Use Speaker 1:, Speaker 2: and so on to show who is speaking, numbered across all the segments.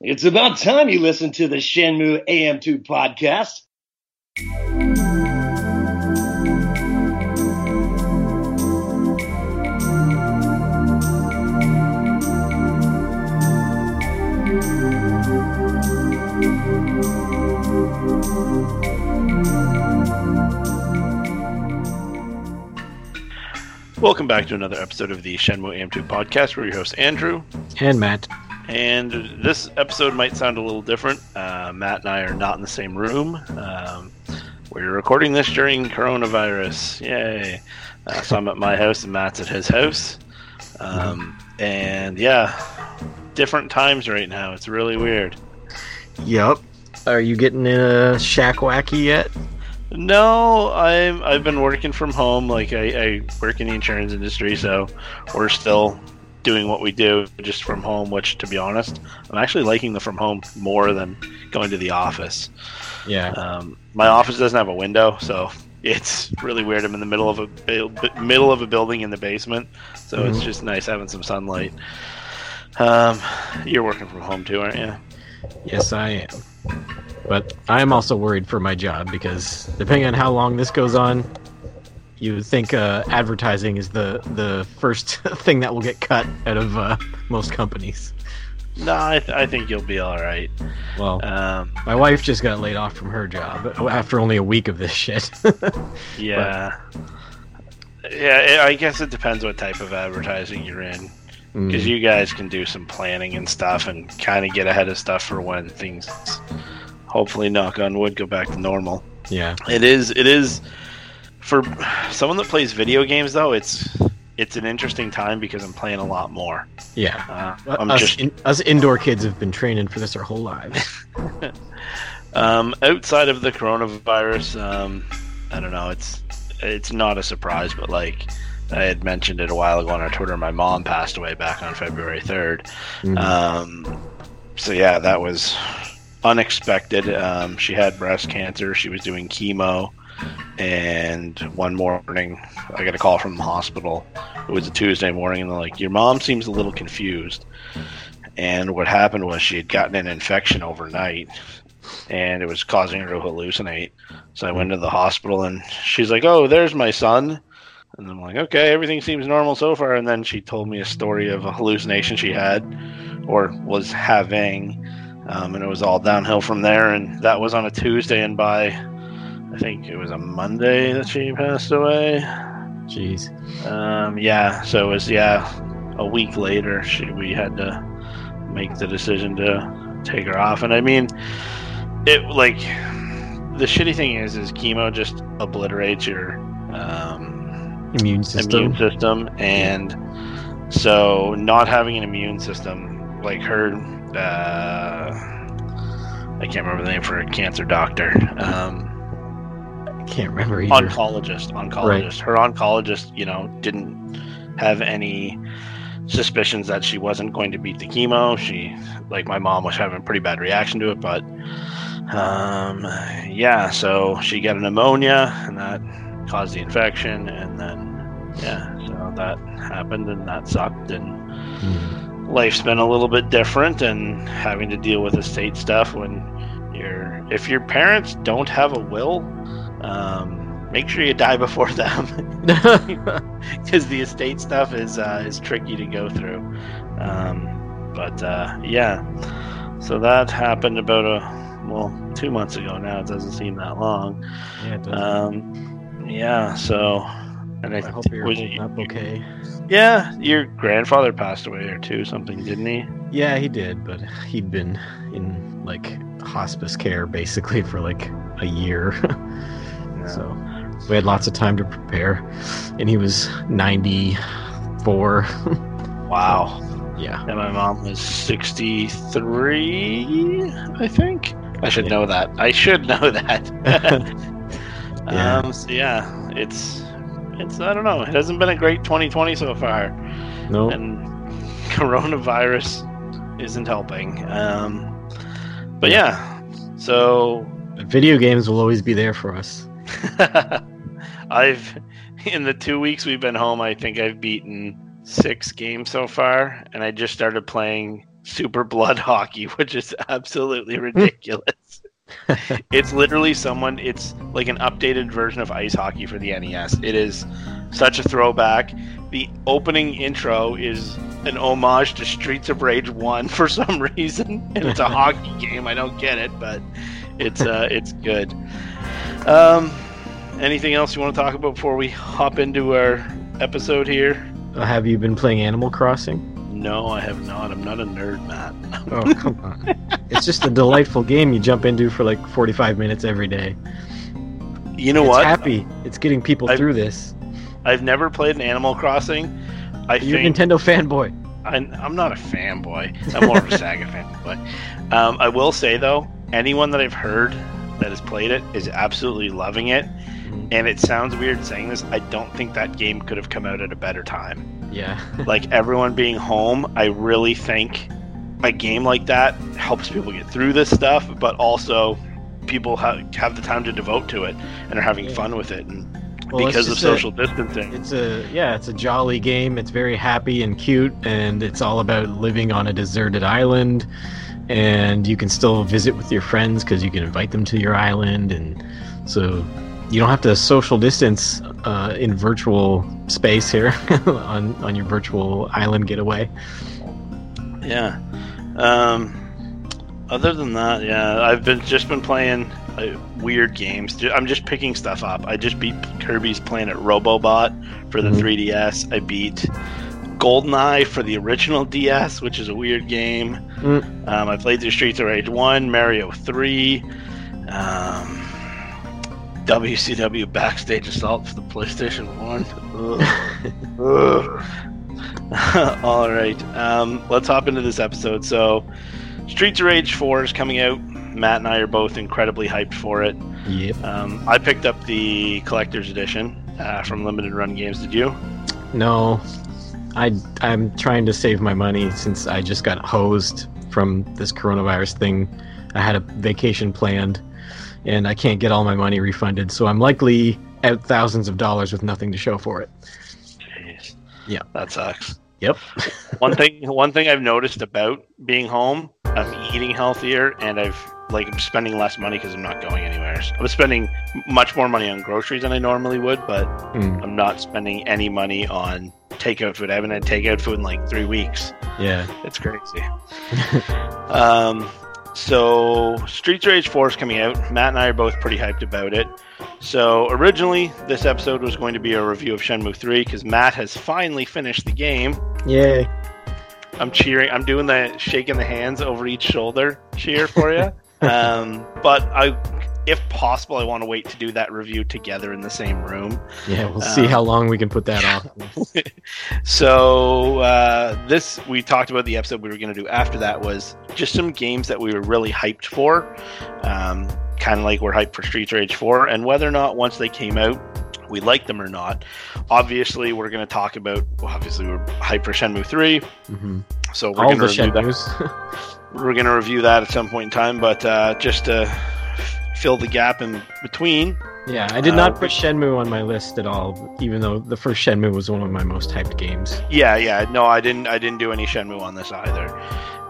Speaker 1: It's about time you listen to the Shenmue AM2 podcast.
Speaker 2: Welcome back to another episode of the Shenmue AM2 podcast. We're your hosts, Andrew.
Speaker 3: And Matt.
Speaker 2: And this episode might sound a little different. Uh, Matt and I are not in the same room. Um, we're recording this during coronavirus. Yay. Uh, so I'm at my house and Matt's at his house. Um, and yeah, different times right now. It's really weird.
Speaker 3: Yep. Are you getting in a shack wacky yet?
Speaker 2: No, I'm. I've been working from home. Like I, I work in the insurance industry, so we're still doing what we do just from home. Which, to be honest, I'm actually liking the from home more than going to the office.
Speaker 3: Yeah.
Speaker 2: Um, my office doesn't have a window, so it's really weird. I'm in the middle of a bu- middle of a building in the basement, so it's
Speaker 3: Mhm.
Speaker 2: just nice having some sunlight. Um, you're working from home too, aren't you?
Speaker 3: Yes, I am. But I'm also worried for my job because depending on how long this goes on, you would think uh, advertising is the the first thing that will get cut out of uh, most companies.
Speaker 2: No, I, th- I think you'll be all right.
Speaker 3: Well,
Speaker 2: Um,
Speaker 3: my wife just got laid off from her job after only a week of this shit.
Speaker 2: Yeah. Yeah, I I guess it depends what type of advertising you're in. Because
Speaker 3: Mm.
Speaker 2: you guys can do some planning and stuff and kind of get ahead of stuff for when things, hopefully, knock on wood, go back to normal.
Speaker 3: yeah.
Speaker 2: It is, it is, for someone that plays video games, though, it's it's an interesting time because I'm playing a lot more.
Speaker 3: Yeah.
Speaker 2: Uh, I'm
Speaker 3: us,
Speaker 2: just
Speaker 3: in, us indoor kids have been training for this our whole lives.
Speaker 2: Um, outside of the coronavirus, um, I don't know. It's it's not a surprise, but like I had mentioned it a while ago on our Twitter, my mom passed away back on February 3rd.
Speaker 3: Mhm.
Speaker 2: Um, so yeah, that was unexpected. Um, she had breast cancer. She was doing chemo, and one morning I got a call from the hospital. It was a Tuesday morning, and they're like, "Your mom seems a little confused." And what happened was she had gotten an infection overnight, and it was causing her to hallucinate. So I went to the hospital, and she's like, "Oh, there's my son." And I'm like, okay, everything seems normal so far. And then she told me a story of a hallucination she had or was having. Um, and it was all downhill from there. And that was on a Tuesday. And by, I think it was a Monday that she passed away.
Speaker 3: Jeez.
Speaker 2: Um, yeah. So it was, yeah, a week later, she, we had to make the decision to take her off. And I mean, it like, the shitty thing is, is chemo just obliterates your, um,
Speaker 3: Immune system.
Speaker 2: immune system and so not having an immune system like her uh, i can't remember the name for a cancer doctor um,
Speaker 3: can't remember either.
Speaker 2: oncologist oncologist her oncologist you know didn't have any suspicions that she wasn't going to beat the chemo she like my mom was having a pretty bad reaction to it but um, yeah so she got a pneumonia and that caused the infection and then yeah so that happened and that sucked and
Speaker 3: Mhm.
Speaker 2: life's been a little bit different and having to deal with estate stuff when you're if your parents don't have a will um, make sure you die before them. Because the estate stuff is uh, is tricky to go through. Um, but uh, yeah. So that happened about a well two months ago now. It doesn't seem that long.
Speaker 3: Yeah,
Speaker 2: um, yeah so and I,
Speaker 3: I hope you're
Speaker 2: was-
Speaker 3: holding up okay.
Speaker 2: yeah your grandfather passed away or two something didn't he?
Speaker 3: Yeah, he did, but he'd been in like hospice care basically for like a year. So we had lots of time to prepare. And he was 94.
Speaker 2: Wow.
Speaker 3: yeah.
Speaker 2: And my mom was 63, I think. I should
Speaker 3: Yeah.
Speaker 2: know that. I should know that.
Speaker 3: Yeah.
Speaker 2: Um, so yeah, it's, it's, I don't know. It hasn't been a great 2020 so far.
Speaker 3: No.
Speaker 2: And coronavirus isn't helping. Um, but yeah, so
Speaker 3: Video games will always be there for us.
Speaker 2: I've in the two weeks we've been home, I think I've beaten six games so far, and I just started playing Super Blood Hockey, which is absolutely ridiculous. it's literally someone. It's like an updated version of ice hockey for the NES. It is such a throwback. The opening intro is an homage to Streets of Rage One for some reason, and it's a hockey game. I don't get it, but it's uh, it's good. Um, anything else you want to talk about before we hop into our episode here?
Speaker 3: Uh, have you been playing Animal Crossing?
Speaker 2: No, I have not. I'm not a nerd, Matt.
Speaker 3: Oh, come on. it's just a delightful game you jump into for like 45 minutes every day.
Speaker 2: You know
Speaker 3: it's
Speaker 2: what?
Speaker 3: happy. It's getting people
Speaker 2: I've-
Speaker 3: through this.
Speaker 2: I've never played an Animal Crossing. I
Speaker 3: You're a
Speaker 2: think
Speaker 3: Nintendo fanboy.
Speaker 2: I'm, I'm not a fanboy. I'm more of a Sega fanboy. Um, I will say though, anyone that I've heard that has played it is absolutely loving it. Mm-hmm. And it sounds weird saying this. I don't think that game could have come out at a better time.
Speaker 3: Yeah.
Speaker 2: Like everyone being home, I really think a game like that helps people get through this stuff, but also people ha- have the time to devote to it and are having
Speaker 3: Yeah.
Speaker 2: fun with it. And
Speaker 3: Well,
Speaker 2: because of
Speaker 3: just a-
Speaker 2: social distancing,
Speaker 3: It's a yeah, it's a jolly game. It's very happy and cute, and it's all about living on a deserted island. And you can still visit with your friends because you can invite them to your island, and so you don't have to social distance uh, in virtual space here on on your virtual island getaway.
Speaker 2: Yeah. Um, other than that, yeah, I've been just been playing uh, weird games. I'm just picking stuff up. I just beat Kirby's Planet Robobot for the
Speaker 3: Mhm.
Speaker 2: 3DS. I beat GoldenEye for the original DS, which is a weird game.
Speaker 3: Mm.
Speaker 2: Um, I played through Streets of Rage 1, Mario 3, um, WCW Backstage Assault for the PlayStation 1. Ugh. Ugh. All right, um, let's hop into this episode. So, Streets of Rage 4 is coming out. Matt and I are both incredibly hyped for it.
Speaker 3: Yep.
Speaker 2: Um, I picked up the collector's edition uh, from Limited Run Games. Did you?
Speaker 3: No, I I'm trying to save my money since I just got hosed from this coronavirus thing. I had a vacation planned, and I can't get all my money refunded, so I'm likely out thousands of dollars with nothing to show for it.
Speaker 2: Jeez.
Speaker 3: Yeah.
Speaker 2: that sucks.
Speaker 3: Yep.
Speaker 2: one thing one thing I've noticed about being home, I'm eating healthier and I've like I'm spending less money because I'm not going anywhere. I'm spending much more money on groceries than I normally would, but
Speaker 3: Mm,
Speaker 2: I'm not spending any money on takeout food. I haven't had takeout food in like three weeks.
Speaker 3: yeah.
Speaker 2: It's crazy. um, so Streets Rage 4 is coming out. Matt and I are both pretty hyped about it. So originally, this episode was going to be a review of Shenmue 3 because Matt has finally finished the game.
Speaker 3: Yay.
Speaker 2: I'm cheering. I'm doing the shaking the hands over each shoulder cheer for you. um, but I, if possible, I want to wait to do that review together in the same room.
Speaker 3: Yeah, we'll see
Speaker 2: Um,
Speaker 3: how long we can put that off.
Speaker 2: So uh, this we talked about the episode we were going to do after that was just some games that we were really hyped for, um, kind of like we're hyped for Streets Rage 4, and whether or not once they came out we liked them or not. Obviously, we're going to talk about. Well, obviously, we're hyped for Shenmue 3,
Speaker 3: hmm
Speaker 2: so we're
Speaker 3: All
Speaker 2: going to
Speaker 3: the. Shenmues.
Speaker 2: We're going to review that at some point in time, but uh, just to fill the gap in between,
Speaker 3: yeah, I did
Speaker 2: Uh,
Speaker 3: not put Shenmue on my list at all, even though the first Shenmue was one of my most hyped games.
Speaker 2: Yeah, yeah. No, I didn't. I didn't do any Shenmue on this either.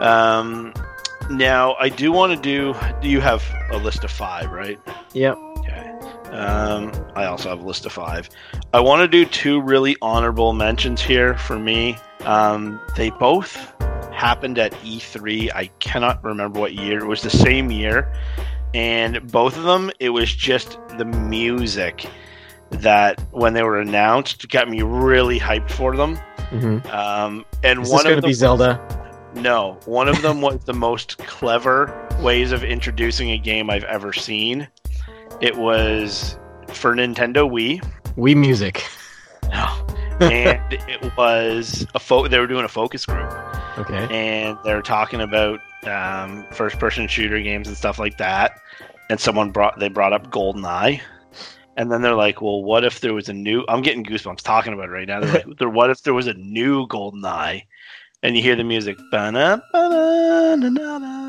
Speaker 2: Um, now I do want to do. Do you have a list of five, right?
Speaker 3: Yep.
Speaker 2: Okay. Um, I also have a list of five. I want to do two really honorable mentions here for me. Um, they both happened at E3. I cannot remember what year. It was the same year, and both of them, it was just the music that when they were announced got me really hyped for them.
Speaker 3: hmm
Speaker 2: Um, and
Speaker 3: Is
Speaker 2: one
Speaker 3: going
Speaker 2: of
Speaker 3: to
Speaker 2: them,
Speaker 3: be Zelda?
Speaker 2: no, one of them was the most clever ways of introducing a game I've ever seen. It was for Nintendo Wii,
Speaker 3: Wii Music.
Speaker 2: And it was a fo- they were doing a focus group,
Speaker 3: Okay.
Speaker 2: and they're talking about um, first-person shooter games and stuff like that. And someone brought they brought up GoldenEye. And then they're like, "Well, what if there was a new?" I'm getting goosebumps talking about it right now. They're like, "There- "What if there was a new GoldenEye?" And you hear the music, "Ba-na, ba-na, na, na, na."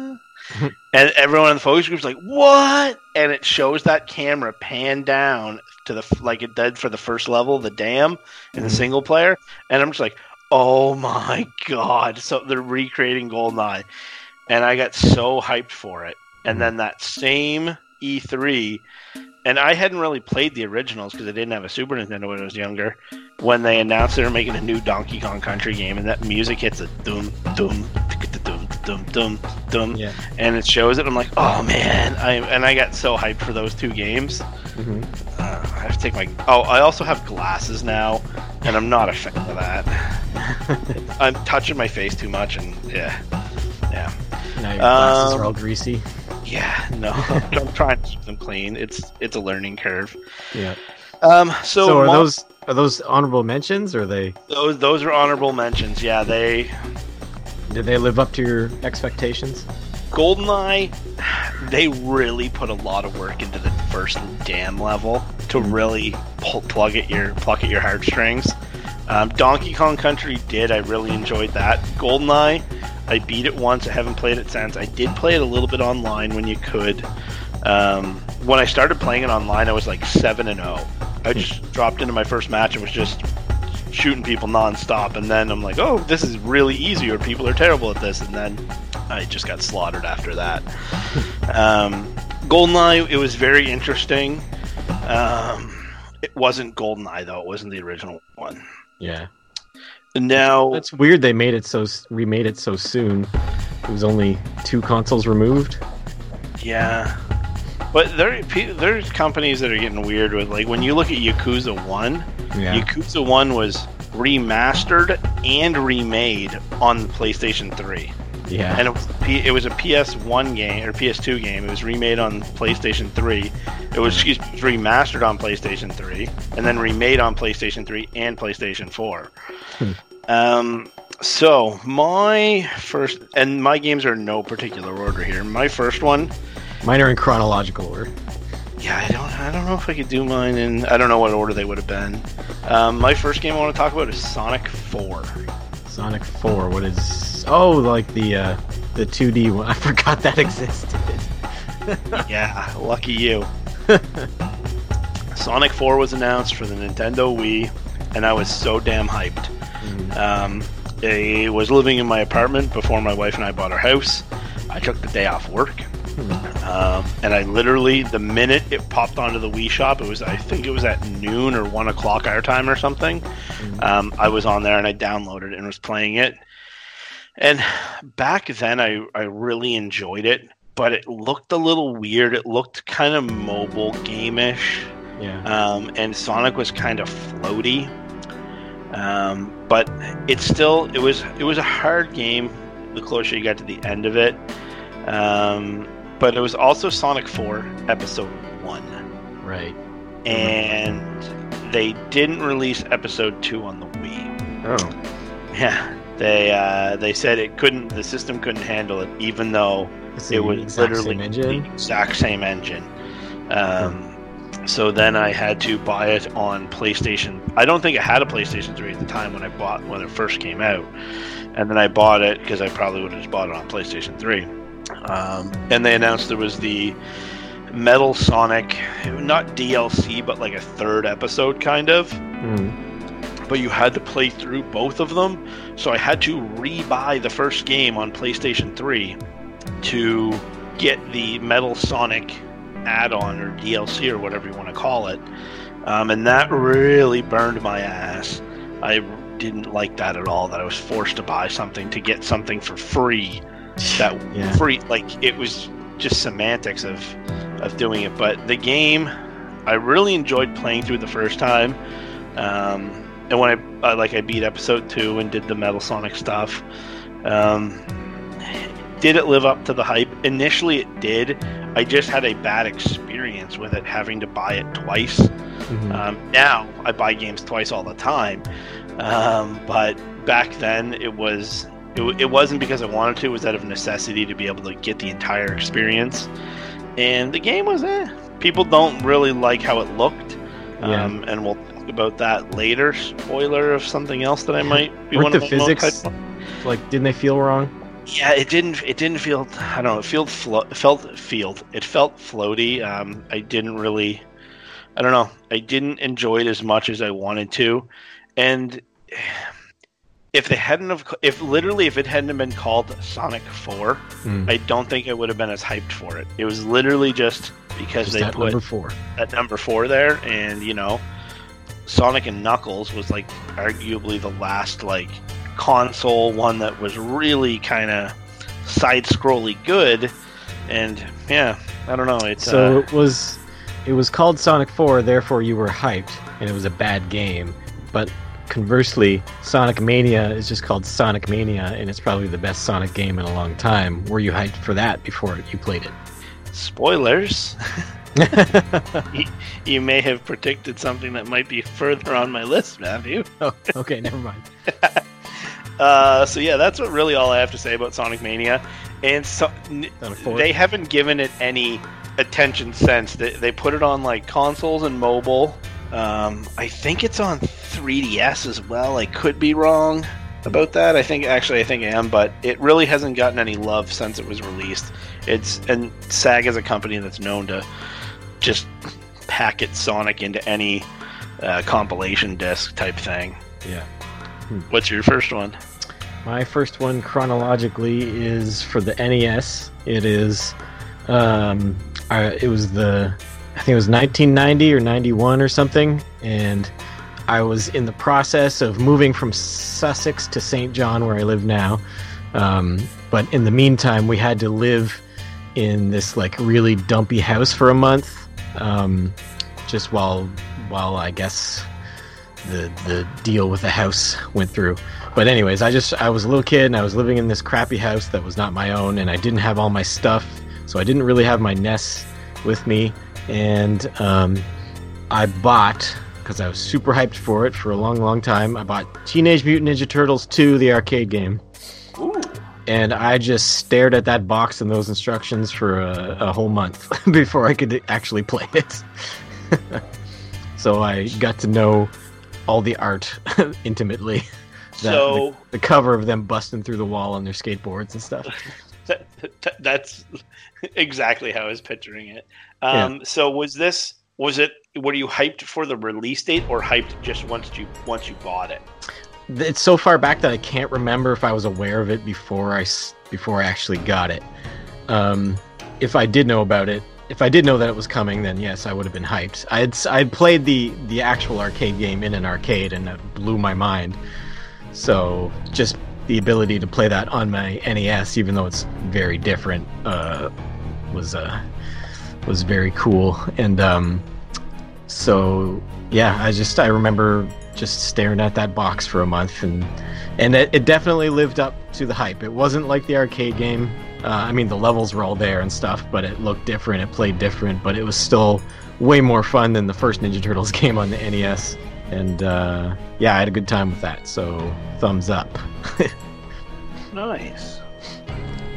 Speaker 2: And everyone in the focus group's like, "What?" And it shows that camera pan down to the like it did for the first level, the dam in the
Speaker 3: Mhm.
Speaker 2: single player, and I'm just like, Oh my god! So they're recreating Goldeneye, and I got so hyped for it. And then that same E3, and I hadn't really played the originals because I didn't have a Super Nintendo when I was younger. When they announced they were making a new Donkey Kong Country game, and that music hits a doom dum dum dum dum
Speaker 3: Yeah.
Speaker 2: and it shows it, I'm like, oh man! I and I got so hyped for those two games.
Speaker 3: hmm
Speaker 2: Uh, I have to take my. Oh, I also have glasses now, and I'm not a fan of that. I'm touching my face too much, and yeah, yeah,
Speaker 3: Now your glasses
Speaker 2: Um,
Speaker 3: are all greasy.
Speaker 2: yeah. No, I'm trying to keep them clean. It's it's a learning curve.
Speaker 3: Yeah.
Speaker 2: Um, so,
Speaker 3: So, are those are those honorable mentions, or they
Speaker 2: those those are honorable mentions. Yeah, they
Speaker 3: did they live up to your expectations?
Speaker 2: Goldeneye. They really put a lot of work into the first dam level to really pull, plug at your pluck at your heartstrings. Um, Donkey Kong Country did. I really enjoyed that. Goldeneye, I beat it once. I haven't played it since. I did play it a little bit online when you could. Um, when I started playing it online, I was like seven and zero. I just dropped into my first match and was just shooting people nonstop. And then I'm like, oh, this is really easy, or people are terrible at this. And then I just got slaughtered after that. um, Goldeneye, it was very interesting. Um, it wasn't Goldeneye though; it wasn't the original one.
Speaker 3: Yeah.
Speaker 2: Now,
Speaker 3: That's weird. They made it so remade it so soon. It was only two consoles removed.
Speaker 2: yeah, but there there's companies that are getting weird with like when you look at Yakuza One.
Speaker 3: Yeah.
Speaker 2: Yakuza One was remastered and remade on the PlayStation Three.
Speaker 3: yeah.
Speaker 2: and it was, P- it was a PS1 game or PS2 game. It was remade on PlayStation 3. It was, excuse me, remastered on PlayStation 3, and then remade on PlayStation 3 and PlayStation 4.
Speaker 3: Hmm.
Speaker 2: Um, so my first, and my games are in no particular order here. My first one,
Speaker 3: Mine are in chronological order.
Speaker 2: yeah, I don't, I don't know if I could do mine in, I don't know what order they would have been. Um, my first game I want to talk about is Sonic 4.
Speaker 3: Sonic Four. What is? Oh, like the uh, the 2D one. I forgot that existed.
Speaker 2: yeah, lucky you. Sonic 4 was announced for the Nintendo Wii, and I was so damn hyped.
Speaker 3: Mhm.
Speaker 2: Um, I was living in my apartment before my wife and I bought our house. I took the day off work, um, and I literally, the minute it popped onto the Wii shop, it was, I think it was at noon or 1 o'clock our time or something. Um, I was on there and I downloaded it and was playing it. And back then, I, I really enjoyed it, but it looked a little weird. It looked kind of mobile game-ish,
Speaker 3: Yeah.
Speaker 2: um, and Sonic was kind of floaty. Um, but it still it was it was a hard game. The closer you got to the end of it, um, but it was also Sonic Four Episode One
Speaker 3: Right.
Speaker 2: and they didn't release episode two on the Wii.
Speaker 3: Oh.
Speaker 2: Yeah, they uh, they said it couldn't, the system couldn't handle it, even though
Speaker 3: It's
Speaker 2: it was literally the exact same engine. Um, So then I had to buy it on PlayStation. I don't think I had a PlayStation 3 at the time when I bought when it first came out, and then I bought it because I probably would have just bought it on PlayStation 3. Um, and they announced there was the Metal Sonic, not DLC, but like a third episode kind of
Speaker 3: Mm.
Speaker 2: but you had to play through both of them. So I had to re-buy the first game on PlayStation 3 to get the Metal Sonic add-on or DLC or whatever you want to call it. Um, and that really burned my ass. I didn't like that at all. That I was forced to buy something to get something for free. That
Speaker 3: Yeah.
Speaker 2: free, like it was just semantics of of doing it. But the game, I really enjoyed playing through the first time. Um, and when I uh, like I beat episode two and did the Metal Sonic stuff, um, did it live up to the hype? Initially, it did. I just had a bad experience with it, having to buy it twice.
Speaker 3: Mhm.
Speaker 2: Um, now I buy games twice all the time, um, but back then it was it, it wasn't because I wanted to. It was out of necessity to be able to get the entire experience. And the game was eh. People don't really like how it looked,
Speaker 3: Yeah.
Speaker 2: um, and we'll talk about that later. Spoiler of something else that I might be one
Speaker 3: the
Speaker 2: of
Speaker 3: physics-. Like, didn't they feel wrong?
Speaker 2: Yeah, it didn't. It didn't feel. I don't know. It felt flo- it felt field. It felt floaty. Um, I didn't really. I don't know. I didn't enjoy it as much as I wanted to, and if they hadn't have, if literally if it hadn't been called Sonic Four,
Speaker 3: Mm.
Speaker 2: I don't think I would have been as hyped for it. It was literally just because
Speaker 3: Just
Speaker 2: they
Speaker 3: that
Speaker 2: put
Speaker 3: number four.
Speaker 2: at number four there, and you know, Sonic and Knuckles was like arguably the last like console one that was really kind of side scrolly good, and yeah, I don't know. It's
Speaker 3: So
Speaker 2: uh,
Speaker 3: it was it was called Sonic 4, therefore you were hyped, and it was a bad game. But conversely, Sonic Mania is just called Sonic Mania, and it's probably the best Sonic game in a long time. Were you hyped for that before you played it?
Speaker 2: spoilers. you may have predicted something that might be further on my list, Matthew.
Speaker 3: oh, okay, never mind.
Speaker 2: Uh, so yeah, that's what really all I have to say about Sonic Mania. And so n-
Speaker 3: Sonic 4?
Speaker 2: they haven't given it any attention since. They, they put it on like consoles and mobile. Um, I think it's on 3DS as well. I could be wrong about that. I think actually I think I am, but it really hasn't gotten any love since it was released. It's and Sega is a company that's known to just pack packet Sonic into any uh, compilation disc type thing.
Speaker 3: Yeah.
Speaker 2: What's your first one?
Speaker 3: My first one chronologically is for the NES. It is, um, uh, it was the, I think it was 1990 or 91 or something, and I was in the process of moving from Sussex to St. John, where I live now. Um, but in the meantime, we had to live in this like really dumpy house for a month, um, just while while I guess the the deal with the house went through. But anyways, I just I was a little kid and I was living in this crappy house that was not my own and I didn't have all my stuff, so I didn't really have my NES with me and um, I bought because I was super hyped for it for a long long time. I bought Teenage Mutant Ninja Turtles 2 the arcade game. And I just stared at that box and those instructions for a, a whole month before I could actually play it. so I got to know all the art intimately. That-
Speaker 2: so
Speaker 3: the cover of them busting through the wall on their skateboards and stuff.
Speaker 2: that, that- that's exactly how I was picturing it. Um, So was this was it? Were you hyped for the release date or hyped just once you once you bought it?
Speaker 3: It's so far back that I can't remember if I was aware of it before I before I actually got it. Um, if I did know about it, if I did know that it was coming, then yes, I would have been hyped. I had I played the the actual arcade game in an arcade, and it blew my mind. So just the ability to play that on my NES, even though it's very different, uh, was uh, was very cool. And um, so yeah, I just I remember just staring at that box for a month, and and it, it definitely lived up to the hype. It wasn't like the arcade game. Uh, I mean, the levels were all there and stuff, but it looked different. It played different, but it was still way more fun than the first Ninja Turtles game on the NES. And uh, yeah, I had a good time with that. So thumbs up.
Speaker 2: Nice.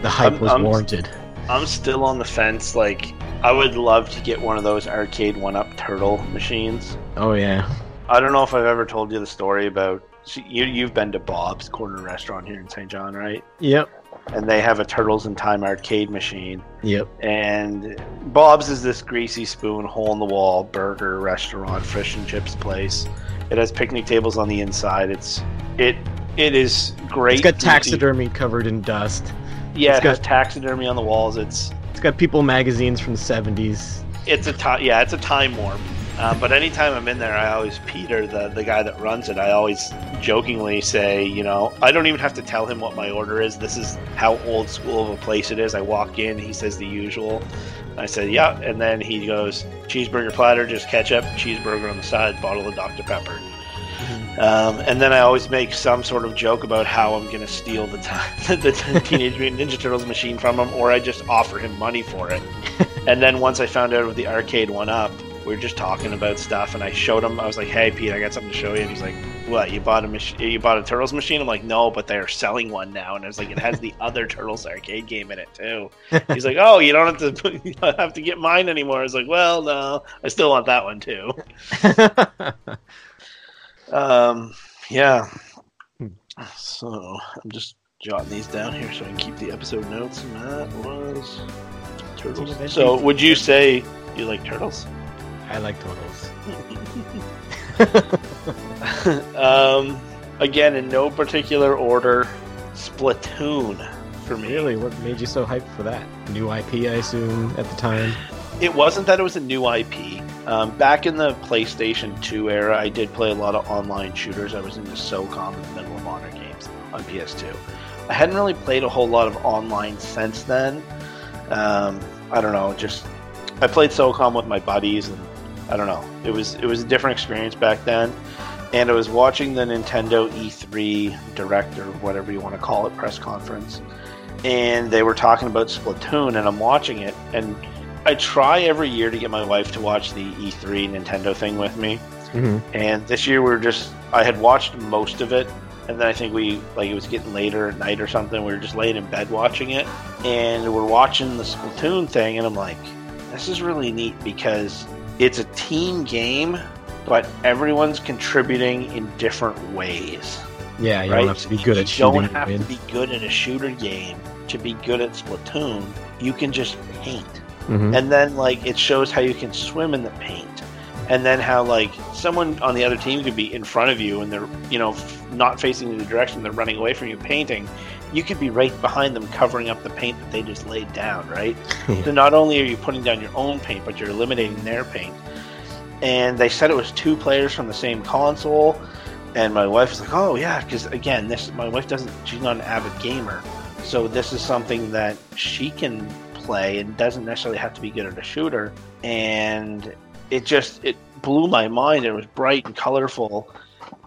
Speaker 3: The hype
Speaker 2: I'm-
Speaker 3: was
Speaker 2: I'm-
Speaker 3: warranted.
Speaker 2: I'm still on the fence. Like I would love to get one of those arcade one up turtle machines.
Speaker 3: Oh yeah.
Speaker 2: I don't know if I've ever told you the story about so you. You've been to Bob's Corner Restaurant here in St. John, right?
Speaker 3: Yep.
Speaker 2: And they have a Turtles in Time arcade machine.
Speaker 3: Yep.
Speaker 2: And Bob's is this greasy spoon, hole in the wall burger restaurant, fish and chips place. It has picnic tables on the inside. It's it it is great.
Speaker 3: It's got taxidermy covered in dust.
Speaker 2: Yeah,
Speaker 3: it's
Speaker 2: it has
Speaker 3: got-
Speaker 2: taxidermy on the walls. It's
Speaker 3: It's got People magazines from the '70s.
Speaker 2: it's a time yeah, it's a time warp. Um, but anytime I'm in there, I always Peter, the the guy that runs it. I always jokingly say, you know, I don't even have to tell him what my order is. This is how old school of a place it is. I walk in, he says the usual. I said, yeah, and then he goes, cheeseburger platter, just ketchup, cheeseburger on the side, bottle of Dr Pepper. Um, and then I always make some sort of joke about how I'm going to steal the, t- the Teenage Mutant Ninja Turtles machine from him, or I just offer him money for it. and then once I found out of the arcade one up, we were just talking about stuff, and I showed him. I was like, "Hey, Pete, I got something to show you." And he's like, "What? You bought a mach- You bought a Turtles machine?" I'm like, "No, but they're selling one now." And I was like, "It has the other Turtles arcade game in it too." He's like, "Oh, you don't have to you don't have to get mine anymore." I was like, "Well, no, I still want that one too." Um, yeah. So I'm just jotting these down here so I can keep the episode notes. And that was turtles. So would you say you like turtles?
Speaker 3: I like turtles.
Speaker 2: um, again, in no particular order, Splatoon for me.
Speaker 3: Really, what made you so hyped for that? New IP, I assume, at the time.
Speaker 2: It wasn't that it was a new IP. Um, back in the PlayStation 2 era, I did play a lot of online shooters. I was into SOCOM and Medal of Honor games on PS2. I hadn't really played a whole lot of online since then. Um, I don't know, just I played SOCOM with my buddies, and I don't know. It was it was a different experience back then. And I was watching the Nintendo E3 direct or whatever you want to call it press conference, and they were talking about Splatoon, and I'm watching it, and I try every year to get my wife to watch the E3 Nintendo thing with me.
Speaker 3: Mm-hmm.
Speaker 2: And this year we are just I had watched most of it and then I think we like it was getting later at night or something. We were just laying in bed watching it and we're watching the Splatoon thing and I'm like, this is really neat because it's a team game, but everyone's contributing in different ways.
Speaker 3: Yeah, you
Speaker 2: right?
Speaker 3: don't have to be good
Speaker 2: you
Speaker 3: at shooting.
Speaker 2: don't have
Speaker 3: to
Speaker 2: be good at a shooter game to be good at Splatoon. You can just paint
Speaker 3: Mhm.
Speaker 2: and then like it shows how you can swim in the paint. And then how like someone on the other team could be in front of you and they're you know f- not facing the direction they're running away from you painting. You could be right behind them covering up the paint that they just laid down right?
Speaker 3: Yeah.
Speaker 2: so not only are you putting down your own paint but you're eliminating their paint. And they said it was two players from the same console. And my wife was like oh yeah because again this my wife doesn't she's not an avid gamer. So this is something that she can play and doesn't necessarily have to be good at a shooter. And it just it blew my mind. It was bright and colorful.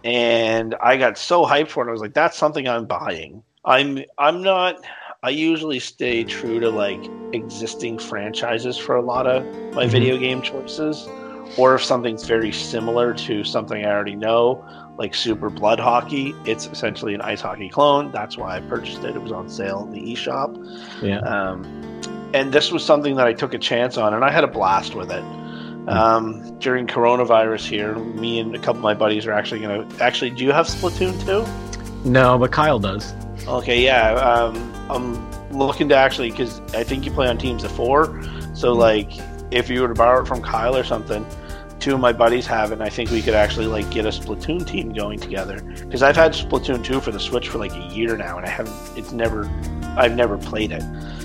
Speaker 2: And i got so hyped for it i was like that's something i'm buying. I'm i'm not i usually stay true to like existing franchises for a lot of my
Speaker 3: Mhm.
Speaker 2: video game choices. Or if something's very similar to something i already know like super blood hockey it's essentially an ice hockey clone. That's why i purchased it. It was on sale in the eShop.
Speaker 3: Yeah.
Speaker 2: um, and this was something that I took a chance on, and I had a blast with it. Um, during coronavirus here, me and a couple of my buddies are actually going to. Actually, do you have Splatoon too?
Speaker 3: No, but Kyle does.
Speaker 2: Okay, yeah. Um, I'm looking to actually because I think you play on teams of four. So, like, if you were to borrow it from Kyle or something, two of my buddies have it, and I think we could actually like get a Splatoon team going together. Because I've had Splatoon two for the Switch for like a year now, and I haven't. It's never. I've never played it.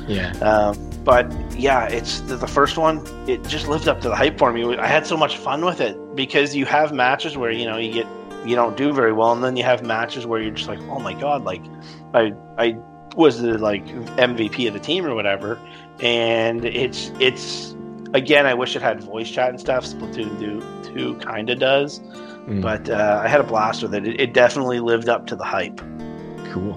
Speaker 3: Yeah.
Speaker 2: Um, but yeah, it's the, the first one. It just lived up to the hype for me. I had so much fun with it because you have matches where you know you get you don't do very well, and then you have matches where you're just like, oh my god, like I I was the like MVP of the team or whatever, and it's it's again. I wish it had voice chat and stuff. Splatoon do two kind of does,
Speaker 3: Mm,
Speaker 2: but uh, I had a blast with it. it. It definitely lived up to the hype.
Speaker 3: cool.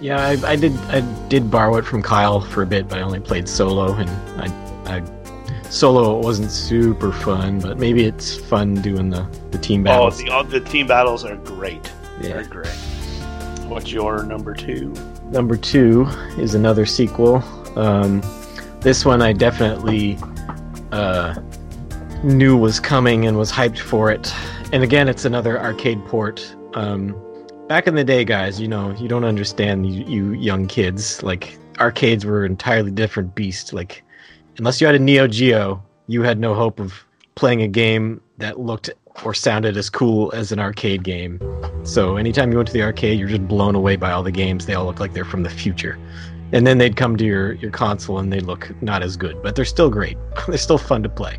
Speaker 3: Yeah, I, I did. I did borrow it from Kyle for a bit, but I only played solo, and I, I solo wasn't super fun. But maybe it's fun doing the the team
Speaker 2: Oh,
Speaker 3: battles.
Speaker 2: the, oh, the team battles are great.
Speaker 3: yeah.
Speaker 2: They're great. What's your number two?
Speaker 3: Number two is another sequel. Um, this one I definitely uh, knew was coming and was hyped for it. And again, it's another arcade port. Um, back in the day, guys, you know, you don't understand you, you young kids. Like arcades were an entirely different beast. Like unless you had a Neo Geo, you had no hope of playing a game that looked or sounded as cool as an arcade game. So anytime you went to the arcade, you're just blown away by all the games. They all look like they're from the future. And then they'd come to your, your console and they look not as good, but they're still great. they're still fun to play.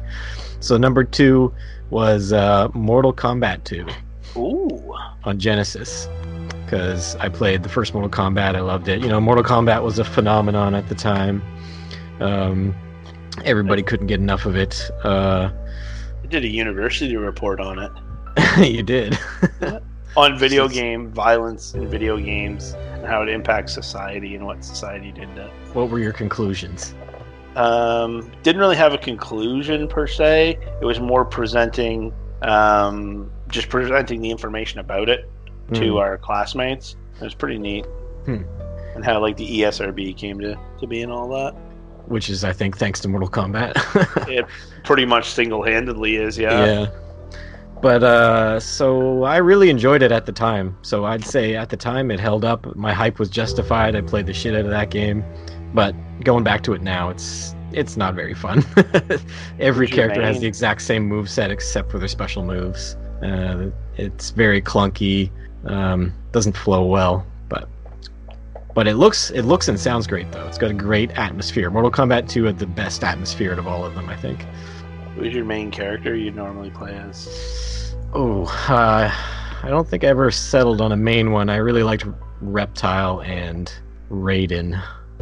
Speaker 3: So number two was uh, Mortal Kombat 2
Speaker 2: Ooh,
Speaker 3: on Genesis because I played the first Mortal Kombat. I loved it. You know, Mortal Kombat was a phenomenon at the time. Um, everybody couldn't get enough of it. Uh,
Speaker 2: I did a university report on it
Speaker 3: you did.
Speaker 2: on video game violence in video games and how it impacts society and what society did to.
Speaker 3: what were your conclusions?
Speaker 2: Um, didn't really have a conclusion per se. It was more presenting, um, just presenting the information about it to
Speaker 3: Hmm.
Speaker 2: our classmates. It was pretty neat.
Speaker 3: Hmm.
Speaker 2: And how like the ESRB came to, to be and all that.
Speaker 3: which is I think thanks to Mortal Kombat.
Speaker 2: It pretty much single handedly is, yeah.
Speaker 3: yeah. But uh so I really enjoyed it at the time. So I'd say at the time it held up. My hype was justified. I played the shit out of that game. But going back to it now, it's it's not very fun. Every character has the exact same move set except for their special moves. Uh, It's very clunky. Um, doesn't flow well, but but it looks it looks and sounds great though. It's got a great atmosphere. Mortal Kombat 2 had the best atmosphere out of all of them, I think.
Speaker 2: Who's your main character you normally play as?
Speaker 3: Oh, uh, I don't think I ever settled on a main one. I really liked Reptile and Raiden,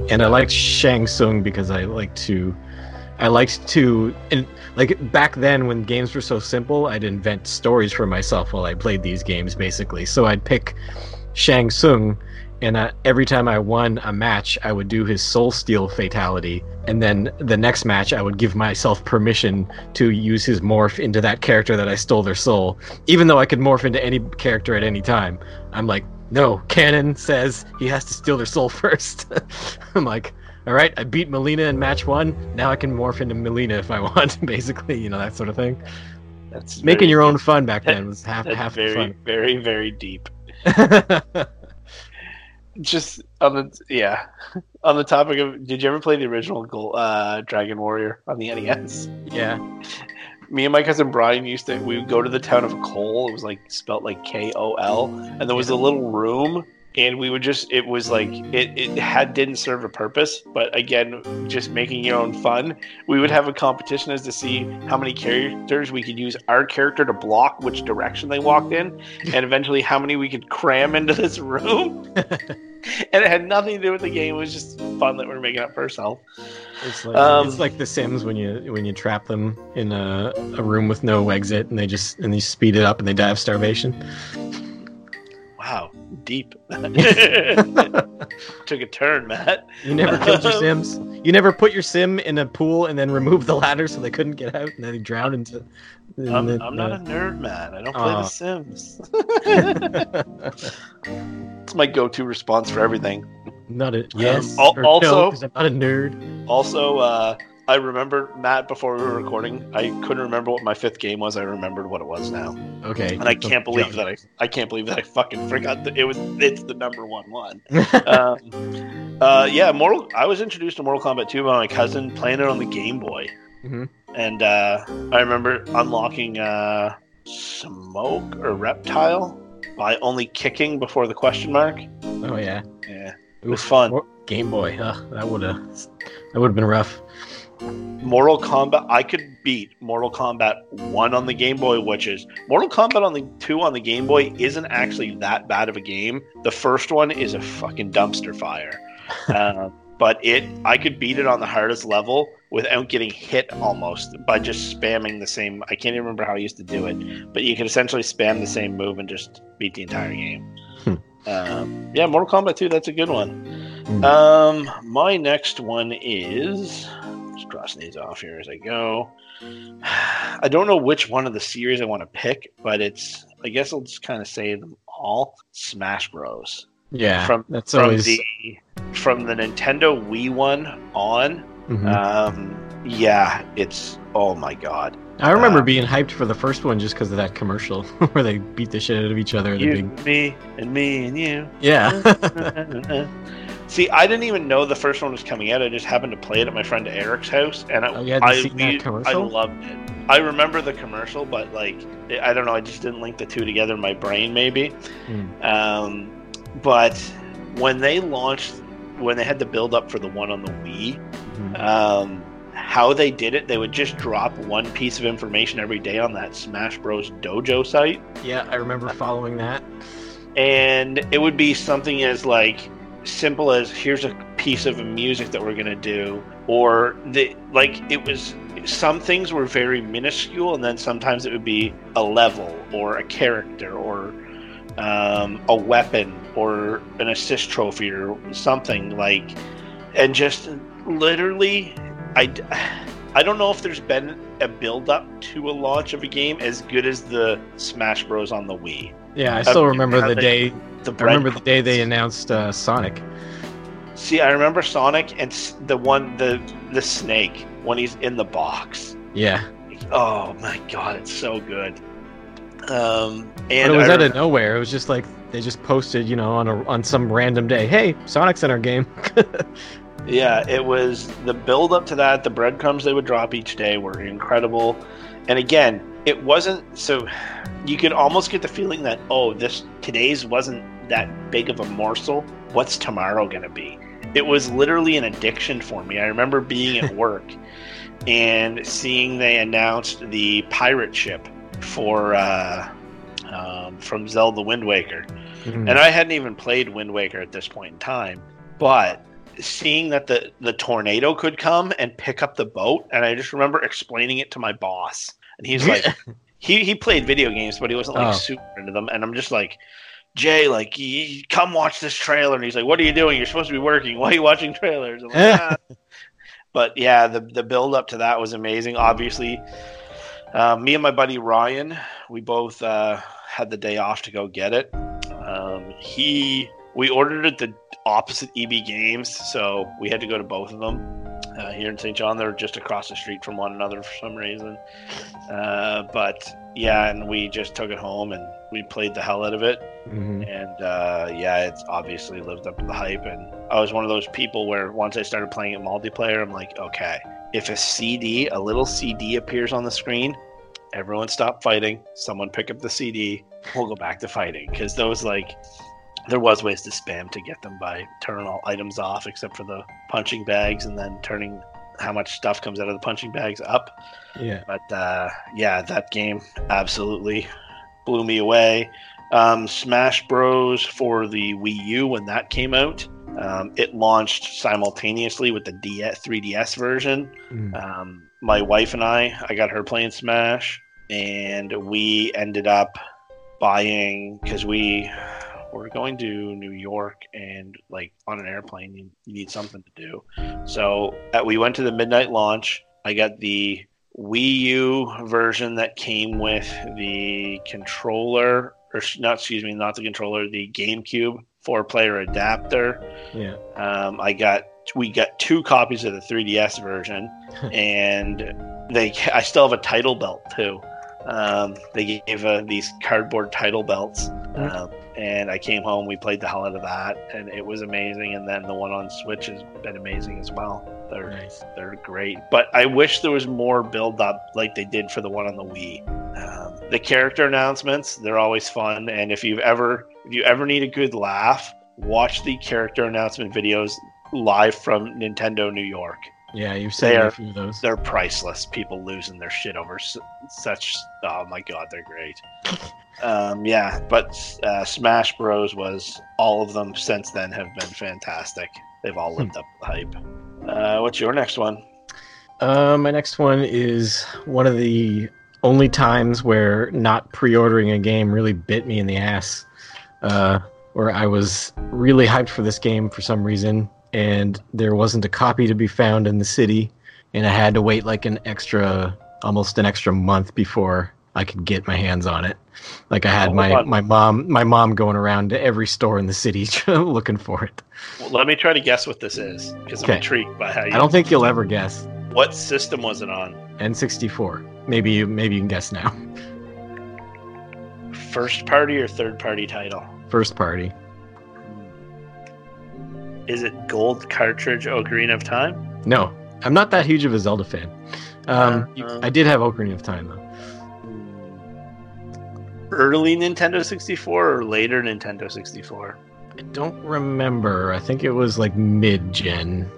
Speaker 3: and I liked Shang Tsung because I like to, I liked to, and like back then when games were so simple, I'd invent stories for myself while I played these games, basically. So I'd pick Shang Tsung and uh, every time I won a match, I would do his Soul Steal fatality, and then the next match, I would give myself permission to use his morph into that character that I stole their soul, even though I could morph into any character at any time. I'm like, no, canon says he has to steal their soul first. I'm like, all right, I beat Mileena in match one. Now I can morph into Mileena if I want, basically, you know that sort of thing.
Speaker 2: That's
Speaker 3: Making
Speaker 2: very-
Speaker 3: your own fun back then was half half
Speaker 2: very,
Speaker 3: the
Speaker 2: very, very deep. Just on the yeah, on the topic of, did you ever play the original uh, Dragon Warrior on the NES?
Speaker 3: yeah.
Speaker 2: Me and my cousin Brian used to. We would go to the town of Kol. It was like spelt like K O L, and there was a little room, and we would just. It was like it. It had didn't serve a purpose, but again, just making your own fun. We would have a competition as to see how many characters we could use our character to block which direction they walked in, and eventually how many we could cram into this room. and it had nothing to do with the game. It was just fun that we were making up for ourselves.
Speaker 3: It's like
Speaker 2: Um,
Speaker 3: it's like The Sims when you when you trap them in a, a room with no exit and they just and you speed it up and they die of starvation.
Speaker 2: Wow, deep. Took a turn, Matt.
Speaker 3: You never killed your Sims. You never put your Sim in a pool and then removed the ladder so they couldn't get out and then they drowned into. in
Speaker 2: I'm,
Speaker 3: the-
Speaker 2: I'm not a nerd, man. I don't play
Speaker 3: Aw.
Speaker 2: The Sims. It's my go-to response for everything.
Speaker 3: not a yes.
Speaker 2: al-
Speaker 3: or no,
Speaker 2: also-
Speaker 3: 'cause I'm not a nerd.
Speaker 2: Also, uh, I remember Matt before we were recording. I couldn't remember what my fifth game was. I remembered what it was now,
Speaker 3: Okay,
Speaker 2: and I can't believe that I I can't believe that I fucking forgot that it was. It's the number one one. um, uh, yeah, Mortal. I was introduced to Mortal Kombat 2 by my cousin playing it on the Game Boy,
Speaker 3: Mhm.
Speaker 2: and uh, I remember unlocking uh, Smoke or Reptile by only kicking before the question mark.
Speaker 3: Oh yeah,
Speaker 2: Yeah,
Speaker 3: it
Speaker 2: was fun.
Speaker 3: Game Boy, huh? That would have that would have been rough.
Speaker 2: Mortal Kombat. I could beat Mortal Kombat One on the Game Boy, which is Mortal Kombat on the Two on the Game Boy isn't actually that bad of a game. The first one is a fucking dumpster fire. uh, but it, I could beat it on the hardest level without getting hit almost by just spamming the same. I can't even remember how I used to do it, but you could essentially spam the same move and just beat the entire game.
Speaker 3: Hmm.
Speaker 2: Um, yeah, Mortal Kombat 2, that's a good one.
Speaker 3: Hmm.
Speaker 2: Um, my next one is just crossing these off here as I go. I don't know which one of the series I want to pick, but it's I guess I'll just kind of say them all. Smash Bros.
Speaker 3: Yeah,
Speaker 2: from
Speaker 3: that's
Speaker 2: from
Speaker 3: always.
Speaker 2: the from the Nintendo Wii one on.
Speaker 3: Mhm.
Speaker 2: Um, yeah, it's oh my god.
Speaker 3: I remember
Speaker 2: uh,
Speaker 3: being hyped for the first one just because of that commercial where they beat the shit out of each other. The
Speaker 2: You,
Speaker 3: big,
Speaker 2: me, and me, and you.
Speaker 3: yeah.
Speaker 2: See, I didn't even know the first one was coming out. I just happened to play it at my friend Eric's house, and I,
Speaker 3: Oh, you
Speaker 2: I,
Speaker 3: that
Speaker 2: we-
Speaker 3: commercial?
Speaker 2: I loved it. I remember the commercial, but like, I don't know. I just didn't link the two together in my brain, maybe.
Speaker 3: Hmm.
Speaker 2: Um, but when they launched, when they had the build up for the one on the Wii,
Speaker 3: Mhm.
Speaker 2: um, how they did it, they would just drop one piece of information every day on that Smash Bros. Dojo site
Speaker 3: yeah, I remember following that.
Speaker 2: and it would be something as like simple as here's a piece of music that we're going to do or the like it was some things were very minuscule and then sometimes it would be a level or a character or um, a weapon or an assist trophy or something like and just literally i i don't know if there's been a build up to a launch of a game as good as the smash bros on the wii
Speaker 3: Yeah, I still remember the
Speaker 2: they-
Speaker 3: day.
Speaker 2: The
Speaker 3: I remember the day they announced uh, Sonic.
Speaker 2: See, I remember Sonic and the one the the snake when he's in the box.
Speaker 3: Yeah,
Speaker 2: Oh my god, it's so good. Um,
Speaker 3: but
Speaker 2: and
Speaker 3: it was
Speaker 2: I
Speaker 3: out of nowhere. It was just like they just posted, you know, on a on some random day. Hey, Sonic's in our game.
Speaker 2: yeah, it was the build up to that. The breadcrumbs they would drop each day were incredible. And again, it wasn't so. You could almost get the feeling that oh, this today's wasn't that big of a morsel. What's tomorrow gonna be? It was literally an addiction for me. I remember being at work and seeing they announced the pirate ship for uh, um, from Zelda Wind Waker,
Speaker 3: Mhm.
Speaker 2: and I hadn't even played Wind Waker at this point in time, but seeing that the the tornado could come and pick up the boat, and I just remember explaining it to my boss, and he's like, he he played video games, but he wasn't like
Speaker 3: Oh.
Speaker 2: super into them, and I'm just like. Jay, like, come watch this trailer. And he's like, What are you doing? You're supposed to be working. Why are you watching trailers? Like, "Ah." But yeah, the, the build up to that was amazing. Obviously, uh, me and my buddy Ryan, we both uh, had the day off to go get it. Um, he, we ordered it the opposite EB Games, so we had to go to both of them uh, here in St. John. They're just across the street from one another for some reason. Uh, but yeah, and we just took it home and we played the hell out of it
Speaker 3: Mhm.
Speaker 2: and uh, yeah, it's obviously lived up to the hype. And I was one of those people where once I started playing it multiplayer, I'm like, okay, if a CD, a little CD appears on the screen, everyone stop fighting. Someone pick up the CD. We'll go back to fighting because those like there was ways to spam to get them by turning all items off except for the punching bags and then turning how much stuff comes out of the punching bags up.
Speaker 3: Yeah.
Speaker 2: But uh, yeah, that game absolutely blew me away. Um, Smash Bros. for the Wii U when that came out, um, it launched simultaneously with the DS, 3DS version.
Speaker 3: Mm.
Speaker 2: Um, my wife and I, I got her playing Smash, and we ended up buying because we were going to New York and like on an airplane, you, you need something to do. So uh, we went to the midnight launch. I got the Wii U version that came with the controller, or not, excuse me, not the controller, the GameCube four player adapter.
Speaker 3: Yeah.
Speaker 2: Um, I got we got two copies of the 3DS version, and they I still have a title belt too. Um, they gave uh, these cardboard title belts, um, and I came home. We played the hell out of that, and it was amazing. And then the one on Switch has been amazing as well. They're
Speaker 3: Nice.
Speaker 2: they're great, but I wish there was more build up like they did for the one on the Wii. Um, the character announcements they're always fun, and if you've ever if you ever need a good laugh, watch the character announcement videos live from Nintendo New York.
Speaker 3: Yeah, you've
Speaker 2: They are-
Speaker 3: a few of those.
Speaker 2: They're priceless. People losing their shit over s- such. Oh my god, they're great. Um, yeah, but uh, Smash Bros was all of them since then have been fantastic. They've all lived up to the hype. Uh, what's your next one?
Speaker 3: Uh, my next one is one of the only times where not pre-ordering a game really bit me in the ass. Uh, where I was really hyped for this game for some reason, and there wasn't a copy to be found in the city, and I had to wait like an extra, almost an extra month before I could get my hands on it. Like I had
Speaker 2: Oh,
Speaker 3: my
Speaker 2: on.
Speaker 3: my mom my mom going around to every store in the city looking for it.
Speaker 2: Well, let me try to guess what this is because I'm
Speaker 3: Okay.
Speaker 2: intrigued by how you.
Speaker 3: I don't think you'll ever guess.
Speaker 2: What system was it on?
Speaker 3: N64. Maybe you maybe you can guess now.
Speaker 2: First party or third party title?
Speaker 3: First party.
Speaker 2: Is it Gold Cartridge Ocarina of Time?
Speaker 3: No, I'm not that huge of a Zelda fan. Um,
Speaker 2: Uh,
Speaker 3: I did have Ocarina of Time though.
Speaker 2: Early Nintendo 64 or later Nintendo 64?
Speaker 3: I don't remember. I think it was like mid-gen.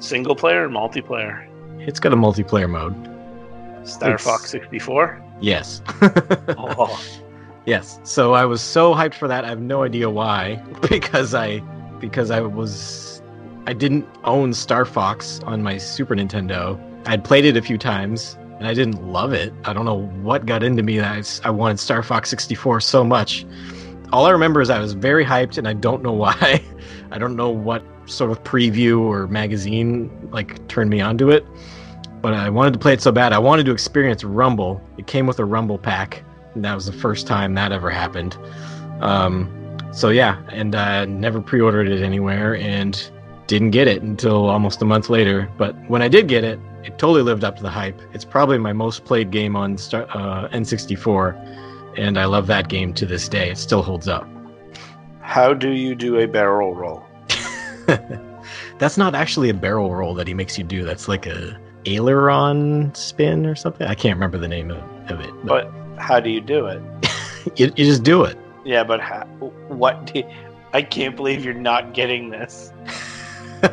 Speaker 2: Single player or multiplayer?
Speaker 3: It's got a multiplayer mode.
Speaker 2: Star
Speaker 3: It's-
Speaker 2: Fox 64?
Speaker 3: Yes.
Speaker 2: Oh,
Speaker 3: yes. So I was so hyped for that. I have no idea why. Because I because I was I didn't own Star Fox on my Super Nintendo. I'd played it a few times and I didn't love it. I don't know what got into me that I I wanted Star Fox 64 so much. All I remember is I was very hyped and I don't know why. I don't know what sort of preview or magazine like turned me onto it. But I wanted to play it so bad. I wanted to experience Rumble. It came with a Rumble pack. And that was the first time that ever happened. Um, so yeah, and I never pre-ordered it anywhere and didn't get it until almost a month later. But when I did get it, it totally lived up to the hype. It's probably my most played game on Star- uh, N64, and I love that game to this day. It still holds up.
Speaker 2: how do you do a barrel roll?
Speaker 3: That's not actually a barrel roll that he makes you do. That's like a aileron spin or something. I can't remember the name of, of it.
Speaker 2: But how do you do it?
Speaker 3: you, you just do it.
Speaker 2: Yeah, but how, what? Do, I can't believe you're not getting this.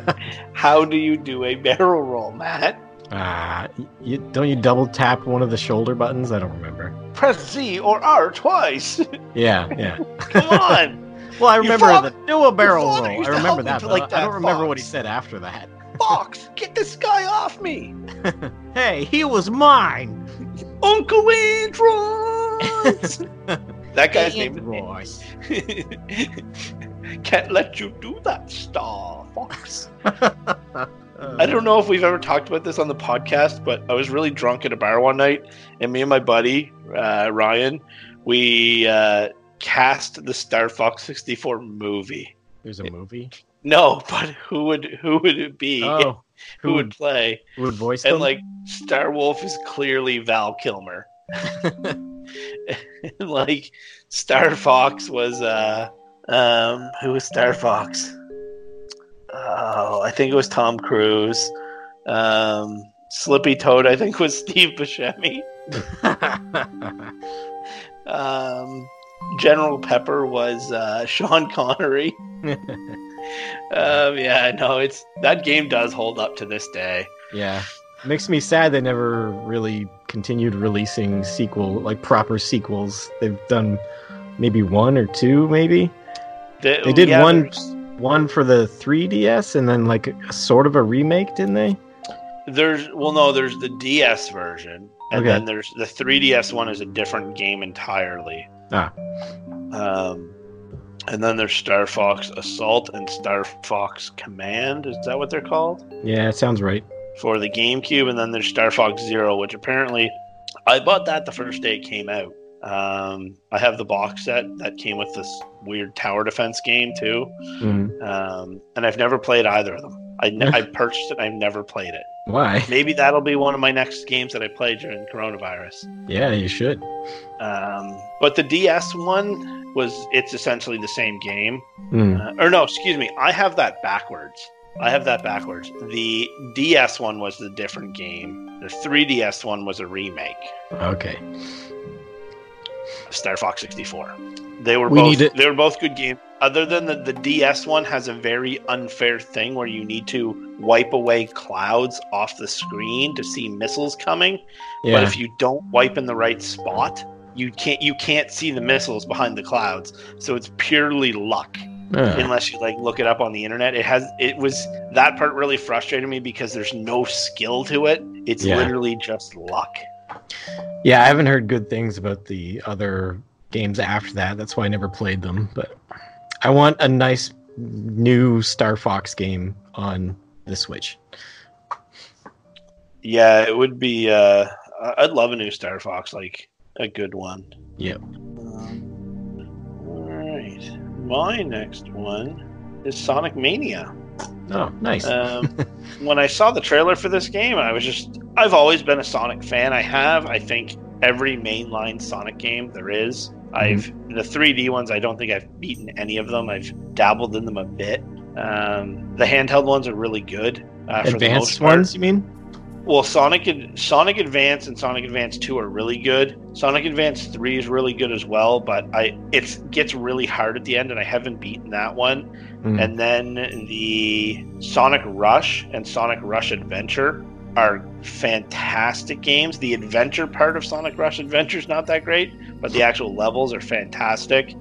Speaker 2: How do you do a barrel roll, Matt?
Speaker 3: Uh, you, don't you double tap one of the shoulder buttons? I don't remember.
Speaker 2: Press Z or R twice.
Speaker 3: Yeah, yeah.
Speaker 2: Come on.
Speaker 3: Well, I remember
Speaker 2: father-
Speaker 3: the do a barrel roll. I remember that, but
Speaker 2: like
Speaker 3: I don't remember what he said after that.
Speaker 2: Fox, get this guy off me.
Speaker 3: Hey, he was mine.
Speaker 2: Uncle Andross. That guy's name is Can't let you do that, Star Fox. I don't know if we've ever talked about this on the podcast, but I was really drunk at a bar one night, and me and my buddy uh, Ryan, we uh, cast the Star Fox 64 movie.
Speaker 3: There's a movie.
Speaker 2: No, but who would who would it be?
Speaker 3: Oh,
Speaker 2: who would play?
Speaker 3: who would voice
Speaker 2: And
Speaker 3: them?
Speaker 2: like Star Wolf is clearly Val Kilmer. like Star Fox was uh um who was Star Fox? Oh, I think it was Tom Cruise. Um Slippy Toad, I think was Steve Buscemi. Um General Pepper was uh, Sean Connery. Um, yeah, no, it's that game does hold up to this day.
Speaker 3: yeah, makes me sad they never really continued releasing sequel like proper sequels. They've done maybe one or two, maybe
Speaker 2: The-
Speaker 3: They did
Speaker 2: yeah,
Speaker 3: one-
Speaker 2: there's-
Speaker 3: one for the 3DS, and then like a, sort of a remake, didn't they?
Speaker 2: There's well, no, there's the DS version, and
Speaker 3: Okay.
Speaker 2: then there's the 3DS one is a different game entirely.
Speaker 3: Ah.
Speaker 2: Um, and then there's Star Fox Assault and Star Fox Command. Is that what they're called
Speaker 3: Yeah, it sounds right.
Speaker 2: For the GameCube? And then there's Star Fox Zero, which apparently I bought that the first day it came out. Um, I have the box set that came with this weird tower defense game too,
Speaker 3: Mhm.
Speaker 2: um, and I've never played either of them. I, ne- I purchased it. I've never played it.
Speaker 3: Why?
Speaker 2: Maybe that'll be one of my next games that I play during coronavirus.
Speaker 3: Yeah, you should.
Speaker 2: Um, but the DS one was it's essentially the same game.
Speaker 3: Mm.
Speaker 2: Uh, or no, excuse me, I have that backwards. I have that backwards. The DS one was the different game. The 3DS one was a remake.
Speaker 3: Okay.
Speaker 2: Star Fox 64. They were
Speaker 3: We
Speaker 2: both they were both good games. Other than the, the DS one has a very unfair thing where you need to wipe away clouds off the screen to see missiles coming.
Speaker 3: Yeah.
Speaker 2: But if you don't wipe in the right spot, you can't you can't see the missiles behind the clouds. So it's purely luck Unless you like look it up on the internet. It has it was that part really frustrated me because there's no skill to it. It's
Speaker 3: Yeah.
Speaker 2: literally just luck.
Speaker 3: yeah, I haven't heard good things about the other games after that. That's why I never played them. But I want a nice new Star Fox game on the Switch.
Speaker 2: Yeah, it would be uh I'd love a new Star Fox, like a good one.
Speaker 3: Yep.
Speaker 2: Um, all right. My next one is Sonic Mania.
Speaker 3: Oh, nice.
Speaker 2: Um, when I saw the trailer for this game, I was just, I've always been a Sonic fan. I have, I think, every mainline Sonic game there is. I've, the 3D ones, I don't think I've beaten any of them. I've dabbled in them a bit. Um, the handheld ones are really good. Uh, for the most
Speaker 3: Advanced ones, you mean?
Speaker 2: Well, Sonic and Sonic Advance and Sonic Advance 2 are really good. Sonic Advance 3 is really good as well, but I it gets really hard at the end and I haven't beaten that one.
Speaker 3: Mm.
Speaker 2: And then the Sonic Rush and Sonic Rush Adventure are fantastic games. The adventure part of Sonic Rush Adventure is not that great, but the actual levels are fantastic.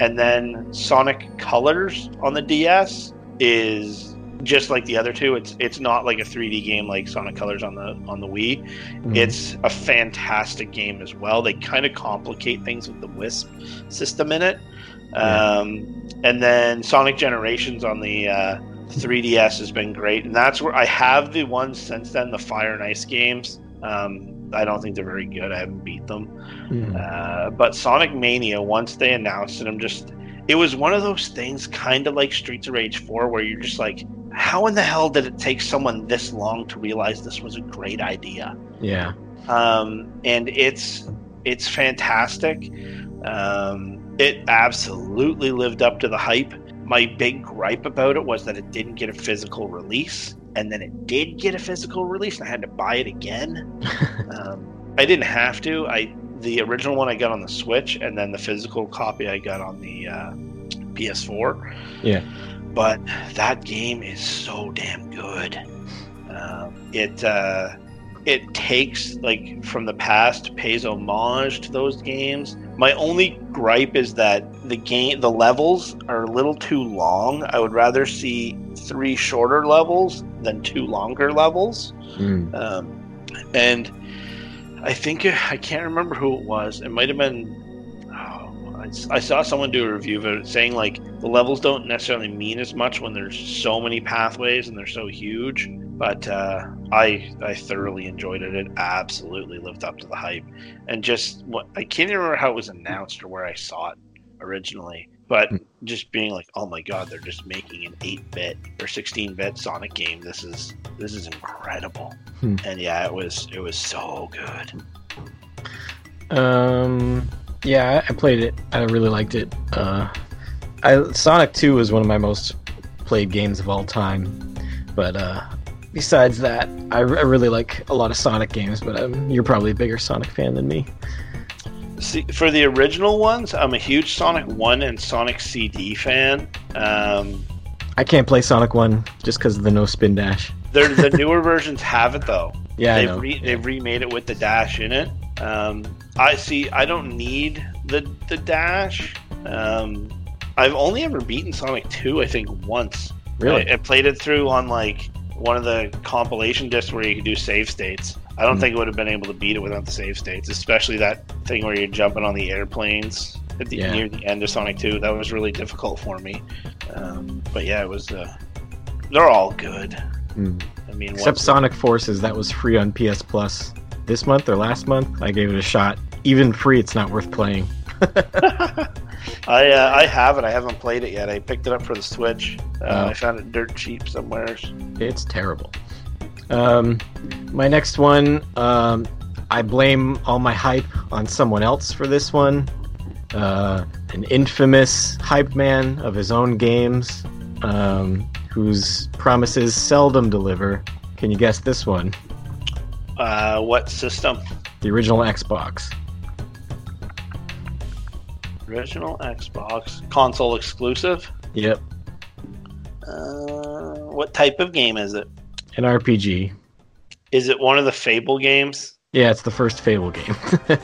Speaker 2: And then Sonic Colors on the DS is just like the other two. It's it's not like a 3D game like Sonic Colors on the on the Wii.
Speaker 3: Mm.
Speaker 2: It's a fantastic game as well. They kind of complicate things with the Wisp system in it. Um, and then Sonic Generations on the uh, 3DS has been great, and that's where I have the ones since then, the Fire and Ice games. Um, I don't think they're very good. I haven't beat them.
Speaker 3: Mm.
Speaker 2: Uh, but Sonic Mania, once they announced it, I'm just. It was one of those things, kind of like Streets of Rage 4, where you're just like, how in the hell did it take someone this long to realize this was a great idea?
Speaker 3: yeah.
Speaker 2: um, and it's it's fantastic. Um, it absolutely lived up to the hype. My big gripe about it was that it didn't get a physical release, and then it did get a physical release, and I had to buy it again. um, I didn't have to. I the original one I got on the Switch, and then the physical copy I got on the uh, PS4.
Speaker 3: Yeah.
Speaker 2: But that game is so damn good. Um, it uh, it takes like from the past, pays homage to those games. My only gripe is that the game, the levels are a little too long. I would rather see three shorter levels than two longer levels.
Speaker 3: Mm.
Speaker 2: Um, and I think I can't remember who it was. It might have been. Oh, I, I saw someone do a review of it saying like the levels don't necessarily mean as much when there's so many pathways and they're so huge. But uh, I I thoroughly enjoyed it. It absolutely lived up to the hype, and just what I can't even remember how it was announced or where I saw it originally. But just being like, oh my god, they're just making an 8-bit or 16-bit Sonic game. This is this is incredible.
Speaker 3: Hmm.
Speaker 2: And yeah, it was it was so good.
Speaker 3: Um, yeah, I I played it. I really liked it. Uh, I Sonic Two is one of my most played games of all time. But uh, besides that, I, I really like a lot of Sonic games. But um, you're probably a bigger Sonic fan than me.
Speaker 2: See, for the original ones, I'm a huge Sonic One and Sonic CD fan. Um,
Speaker 3: I can't play Sonic One just because of the no spin dash.
Speaker 2: the newer versions have it though.
Speaker 3: Yeah,
Speaker 2: they've re- they've remade it with the dash in it. Um, I see. I don't need the the dash. Um, I've only ever beaten Sonic Two. I think once.
Speaker 3: Really?
Speaker 2: I, I played it through on like one of the compilation discs where you could do save states. I don't
Speaker 3: Hmm.
Speaker 2: think I would have been able to beat it without the save states, especially that thing where you're jumping on the airplanes at the
Speaker 3: Yeah.
Speaker 2: near the end of Sonic Two. That was really difficult for me. Um, but yeah, it was. Uh, they're all good.
Speaker 3: Hmm.
Speaker 2: I mean,
Speaker 3: Except Sonic Forces, that was free on PS Plus this month or last month. I gave it a shot. Even free, it's not worth playing.
Speaker 2: I uh, I have it. I haven't played it yet. I picked it up for the Switch. Uh,
Speaker 3: Oh.
Speaker 2: I found it dirt cheap somewhere.
Speaker 3: It's terrible. Um, my next one, um, I blame all my hype on someone else for this one. Uh, an infamous hype man of his own games, um, whose promises seldom deliver. Can you guess this one?
Speaker 2: Uh, what system?
Speaker 3: The original Xbox.
Speaker 2: Original Xbox console exclusive.
Speaker 3: Yep,
Speaker 2: Uh, what type of game is it?
Speaker 3: an RPG.
Speaker 2: Is it one of the Fable games?
Speaker 3: Yeah, it's the first Fable game.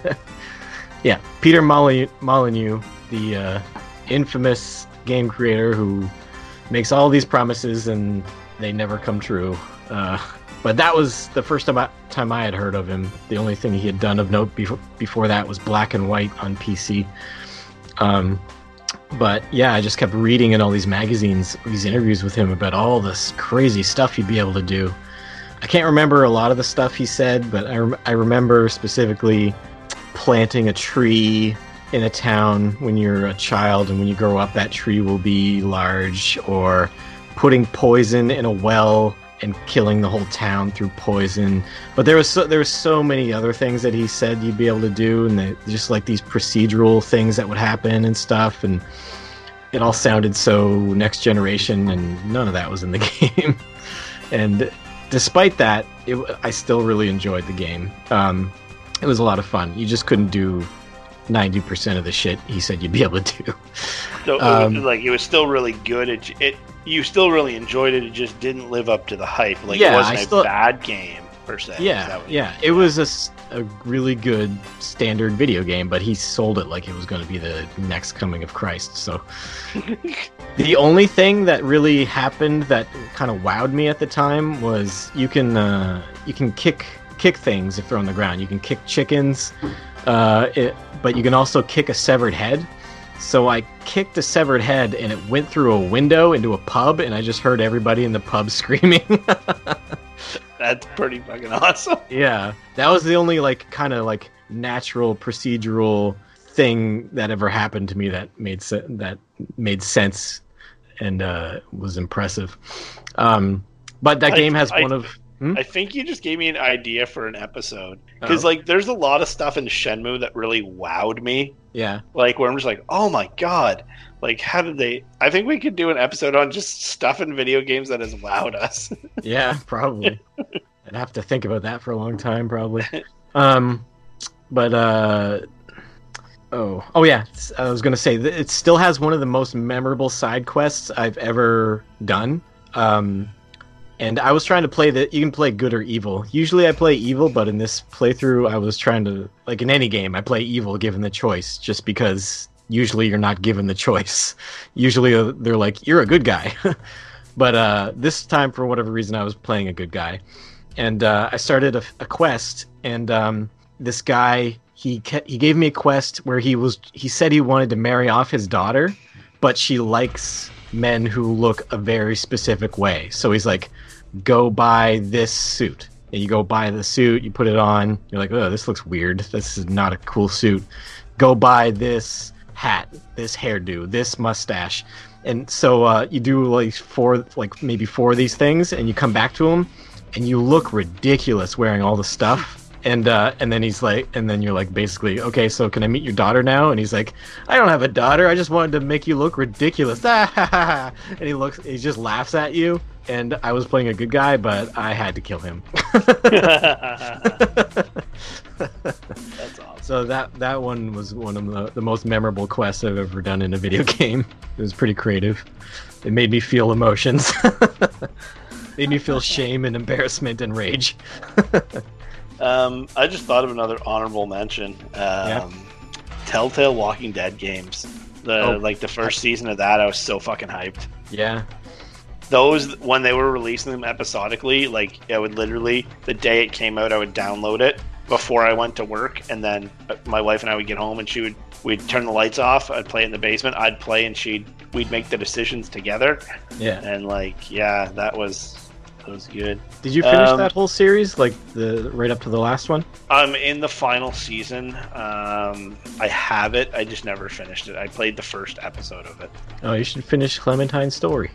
Speaker 3: yeah, Peter Molyneux, the uh, infamous game creator who makes all these promises and they never come true. Uh, but that was the first time I, time I had heard of him. The only thing he had done of note before, before that was Black and White on PC. Um, but yeah, I just kept reading in all these magazines, these interviews with him about all this crazy stuff he'd be able to do. I can't remember a lot of the stuff he said, but I, I remember specifically planting a tree in a town when you're a child, and when you grow up, that tree will be large, or putting poison in a well and killing the whole town through poison. But there was so, there was so many other things that he said you'd be able to do, and just like these procedural things that would happen and stuff, and it all sounded so next generation, and none of that was in the game. and despite that, it, I still really enjoyed the game. Um, it was a lot of fun. You just couldn't do ninety percent of the shit he said you'd be able to do.
Speaker 2: So it
Speaker 3: Um,
Speaker 2: like it was still really good. It, it you still really enjoyed it. It just didn't live up to the hype. Like
Speaker 3: Yeah,
Speaker 2: it wasn't
Speaker 3: I
Speaker 2: a
Speaker 3: still-
Speaker 2: bad game per se.
Speaker 3: Yeah, yeah. It was a, a really good standard video game, but he sold it like it was going to be the next coming of Christ. So the only thing that really happened that kind of wowed me at the time was you can uh, you can kick kick things if they're on the ground. You can kick chickens, uh, it, but you can also kick a severed head. So I kicked a severed head and it went through a window into a pub, and I just heard everybody in the pub screaming.
Speaker 2: That's pretty fucking awesome.
Speaker 3: Yeah, that was the only like kind of like natural procedural thing that ever happened to me that made se- that made sense and uh, was impressive. Um, but that
Speaker 2: I-
Speaker 3: game has
Speaker 2: I-
Speaker 3: one of Hmm?
Speaker 2: I think you just gave me an idea for an episode because
Speaker 3: Oh.
Speaker 2: like there's a lot of stuff in Shenmue that really wowed me.
Speaker 3: yeah
Speaker 2: Like where I'm just like, oh my god, like how did they? I think we could do an episode on just stuff in video games that has wowed us.
Speaker 3: yeah probably. I'd have to think about that for a long time probably. Um, but uh, oh, oh yeah, I was gonna say it still has one of the most memorable side quests I've ever done. Um, and I was trying to play that you can play good or evil. Usually I play evil, but in this playthrough I was trying to like in any game I play evil given the choice, just because usually you're not given the choice. Usually uh, they're like you're a good guy. but uh, this time for whatever reason I was playing a good guy, and uh, I started a, a quest, and um, this guy he ca- he gave me a quest where he was he said he wanted to marry off his daughter, but she likes men who look a very specific way. So he's like, go buy this suit. And you go buy the suit, you put it on, you're like, oh, this looks weird. This is not a cool suit. Go buy this hat, this hairdo, this mustache. And so uh, you do like four, like maybe four of these things, and you come back to them, and you look ridiculous wearing all the stuff. And uh, and then he's like, and then you're like, basically, okay, so can I meet your daughter now? And he's like, I don't have a daughter. I just wanted to make you look ridiculous. and he looks, he just laughs at you. And I was playing a good guy, but I had to kill him.
Speaker 2: That's awesome.
Speaker 3: so that that one was one of the, the most memorable quests I've ever done in a video game. It was pretty creative. It made me feel emotions. made me feel shame and embarrassment and rage.
Speaker 2: Um, I just thought of another honorable mention. Um,
Speaker 3: Yeah.
Speaker 2: Telltale Walking Dead games. The
Speaker 3: Oh.
Speaker 2: like the first season of that, I was so fucking hyped.
Speaker 3: Yeah.
Speaker 2: Those when they were releasing them episodically, like I would literally the day it came out, I would download it before I went to work, and then uh, my wife and I would get home, and she would we'd turn the lights off. I'd play it in the basement. I'd play, and she'd we'd make the decisions together,
Speaker 3: Yeah.
Speaker 2: and like yeah, that was that was good.
Speaker 3: Did you finish
Speaker 2: Um,
Speaker 3: that whole series, like the right up to the last one?
Speaker 2: I'm in the final season. Um, I have it. I just never finished it. I played the first episode of it.
Speaker 3: Oh, you should finish Clementine's story.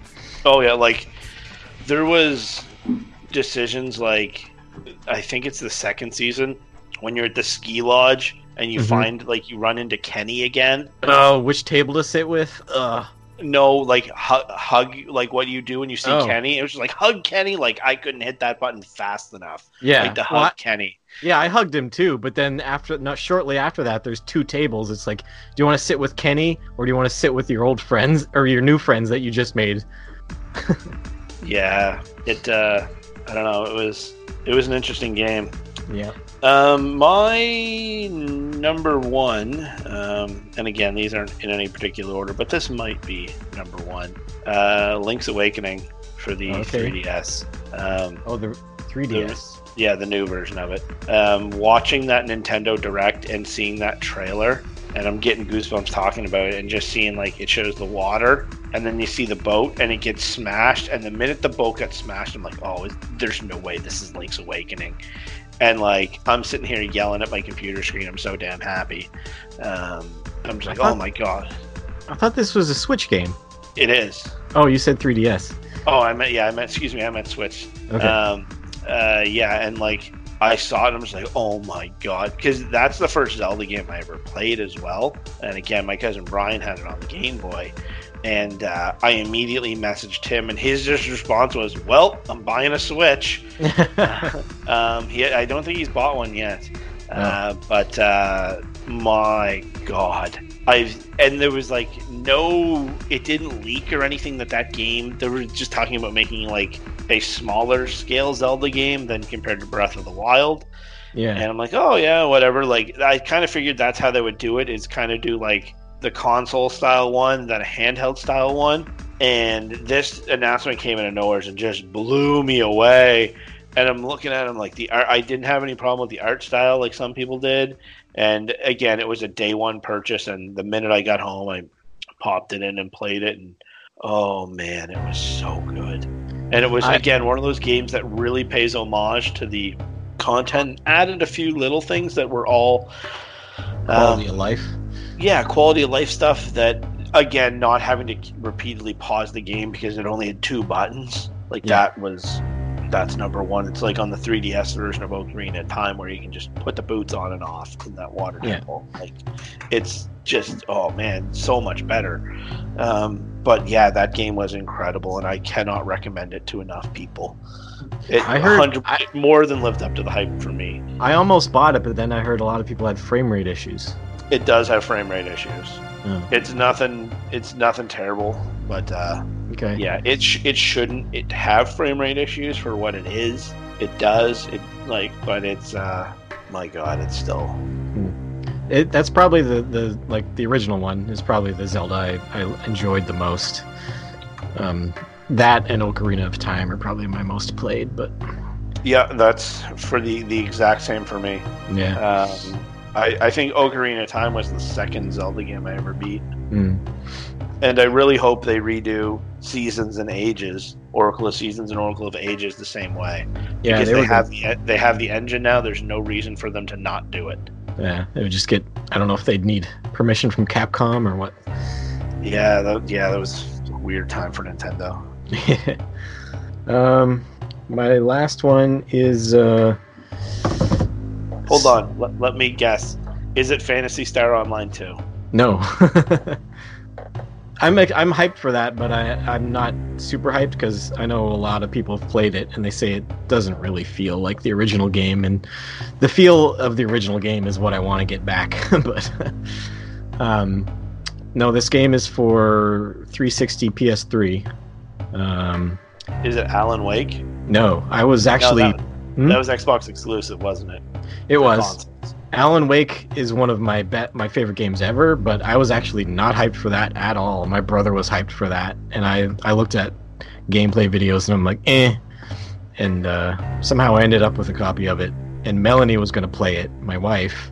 Speaker 2: Oh yeah, like there was decisions like I think it's the second season when you're at the ski lodge and you
Speaker 3: Mhm.
Speaker 2: find like you run into Kenny again.
Speaker 3: Oh, which table to sit with? Ugh.
Speaker 2: No, like hug, hug like what you do when you see
Speaker 3: Oh.
Speaker 2: Kenny. It was just like hug Kenny. Like I couldn't hit that button fast enough.
Speaker 3: Yeah.
Speaker 2: like to hug
Speaker 3: Well, I-
Speaker 2: Kenny.
Speaker 3: yeah, I hugged him too, but then after not shortly after that there's two tables. It's like, do you want to sit with Kenny or do you want to sit with your old friends or your new friends that you just made?
Speaker 2: Yeah, it. uh I don't know. It was it was an interesting game.
Speaker 3: Yeah.
Speaker 2: Um, my number one, um, and again, these aren't in any particular order, but this might be number one. Uh, Link's Awakening for the
Speaker 3: Okay.
Speaker 2: 3DS. Um,
Speaker 3: Oh, the 3DS.
Speaker 2: yeah, the new version of it. Um, watching that Nintendo Direct and seeing that trailer, and I'm getting goosebumps talking about it, and just seeing like it shows the water, and then you see the boat, and it gets smashed, and the minute the boat got smashed, I'm like, oh, there's no way this is Link's Awakening. And like I'm sitting here yelling at my computer screen. I'm so damn happy. Um, I'm just like,
Speaker 3: thought-
Speaker 2: oh my god,
Speaker 3: I thought this was a Switch game.
Speaker 2: it is.
Speaker 3: Oh, you said 3DS.
Speaker 2: Oh, I meant yeah, I meant excuse me, I meant Switch.
Speaker 3: Okay.
Speaker 2: Um, uh, yeah, and like I saw it, and I was like, oh my god, because that's the first Zelda game I ever played as well. And again, my cousin Brian had it on the Game Boy, and uh, I immediately messaged him, and his just response was, "Well, I'm buying a Switch." um, he, I don't think he's bought one yet, uh, but uh, my god, I and there was like no, it didn't leak or anything that that game. They were just talking about making like a smaller scale Zelda game than compared to Breath of the Wild,
Speaker 3: yeah.
Speaker 2: and I'm like, oh yeah, whatever. Like I kind of figured that's how they would do it. Is kind of do like the console style one, then a handheld style one. And this announcement came out of nowhere and just blew me away. And I'm looking at them like the art. I didn't have any problem with the art style like some people did. And again, it was a day one purchase. And the minute I got home, I popped it in and played it. And oh man, it was so good. And it was
Speaker 3: I-
Speaker 2: again one of those games that really pays homage to the content. Added a few little things that were all
Speaker 3: Quality
Speaker 2: um,
Speaker 3: of life.
Speaker 2: Yeah, quality of life stuff that again, not having to repeatedly pause the game because it only had two buttons. Like
Speaker 3: Yeah.
Speaker 2: that was that's number one. It's like on the 3DS version of Ocarina of Time where you can just put the boots on and off in that water
Speaker 3: Yeah.
Speaker 2: temple. Like it's just oh man, so much better. Um, but yeah, that game was incredible, and I cannot recommend it to enough people. It
Speaker 3: I heard- I-
Speaker 2: it more than lived up to the hype for me.
Speaker 3: I almost bought it, but then I heard a lot of people had frame rate issues.
Speaker 2: It does have frame rate issues.
Speaker 3: Oh,
Speaker 2: It's nothing. It's nothing terrible, but uh,
Speaker 3: okay.
Speaker 2: yeah, it sh- it shouldn't it have frame rate issues for what it is. It does. It like, but it's uh, my God, it's still
Speaker 3: It, that's probably the, the like the original one is probably the Zelda I, I enjoyed the most. Um, that and Ocarina of Time are probably my most played, but
Speaker 2: yeah. That's for the the exact same for me.
Speaker 3: yeah.
Speaker 2: Um, I I think Ocarina of Time was the second Zelda game I ever beat.
Speaker 3: Mm.
Speaker 2: And I really hope they redo Seasons and Ages, Oracle of Seasons and Oracle of Ages the same way.
Speaker 3: Yeah,
Speaker 2: because
Speaker 3: they,
Speaker 2: they, have the they have the engine now. There's no reason for them to not do it.
Speaker 3: yeah, they would just get I don't know if they'd need permission from Capcom or what.
Speaker 2: Yeah, that, yeah, that was a weird time for Nintendo.
Speaker 3: um my last one is uh
Speaker 2: Hold on, let, let me guess. Is it Phantasy Star Online 2?
Speaker 3: No. I'm I'm hyped for that, but I I'm not super hyped because I know a lot of people have played it and they say it doesn't really feel like the original game, and the feel of the original game is what I want to get back. but um, no, this game is for 360 PS3. Um,
Speaker 2: Is it Alan Wake?
Speaker 3: no, I was actually
Speaker 2: no, that,
Speaker 3: Hmm?
Speaker 2: that was Xbox exclusive, wasn't it?
Speaker 3: It was.
Speaker 2: consoles.
Speaker 3: Alan Wake is one of my bet my favorite games ever, but I was actually not hyped for that at all. My brother was hyped for that, and I I looked at gameplay videos and I'm like, eh. And uh, somehow I ended up with a copy of it, and Melanie was going to play it, my wife,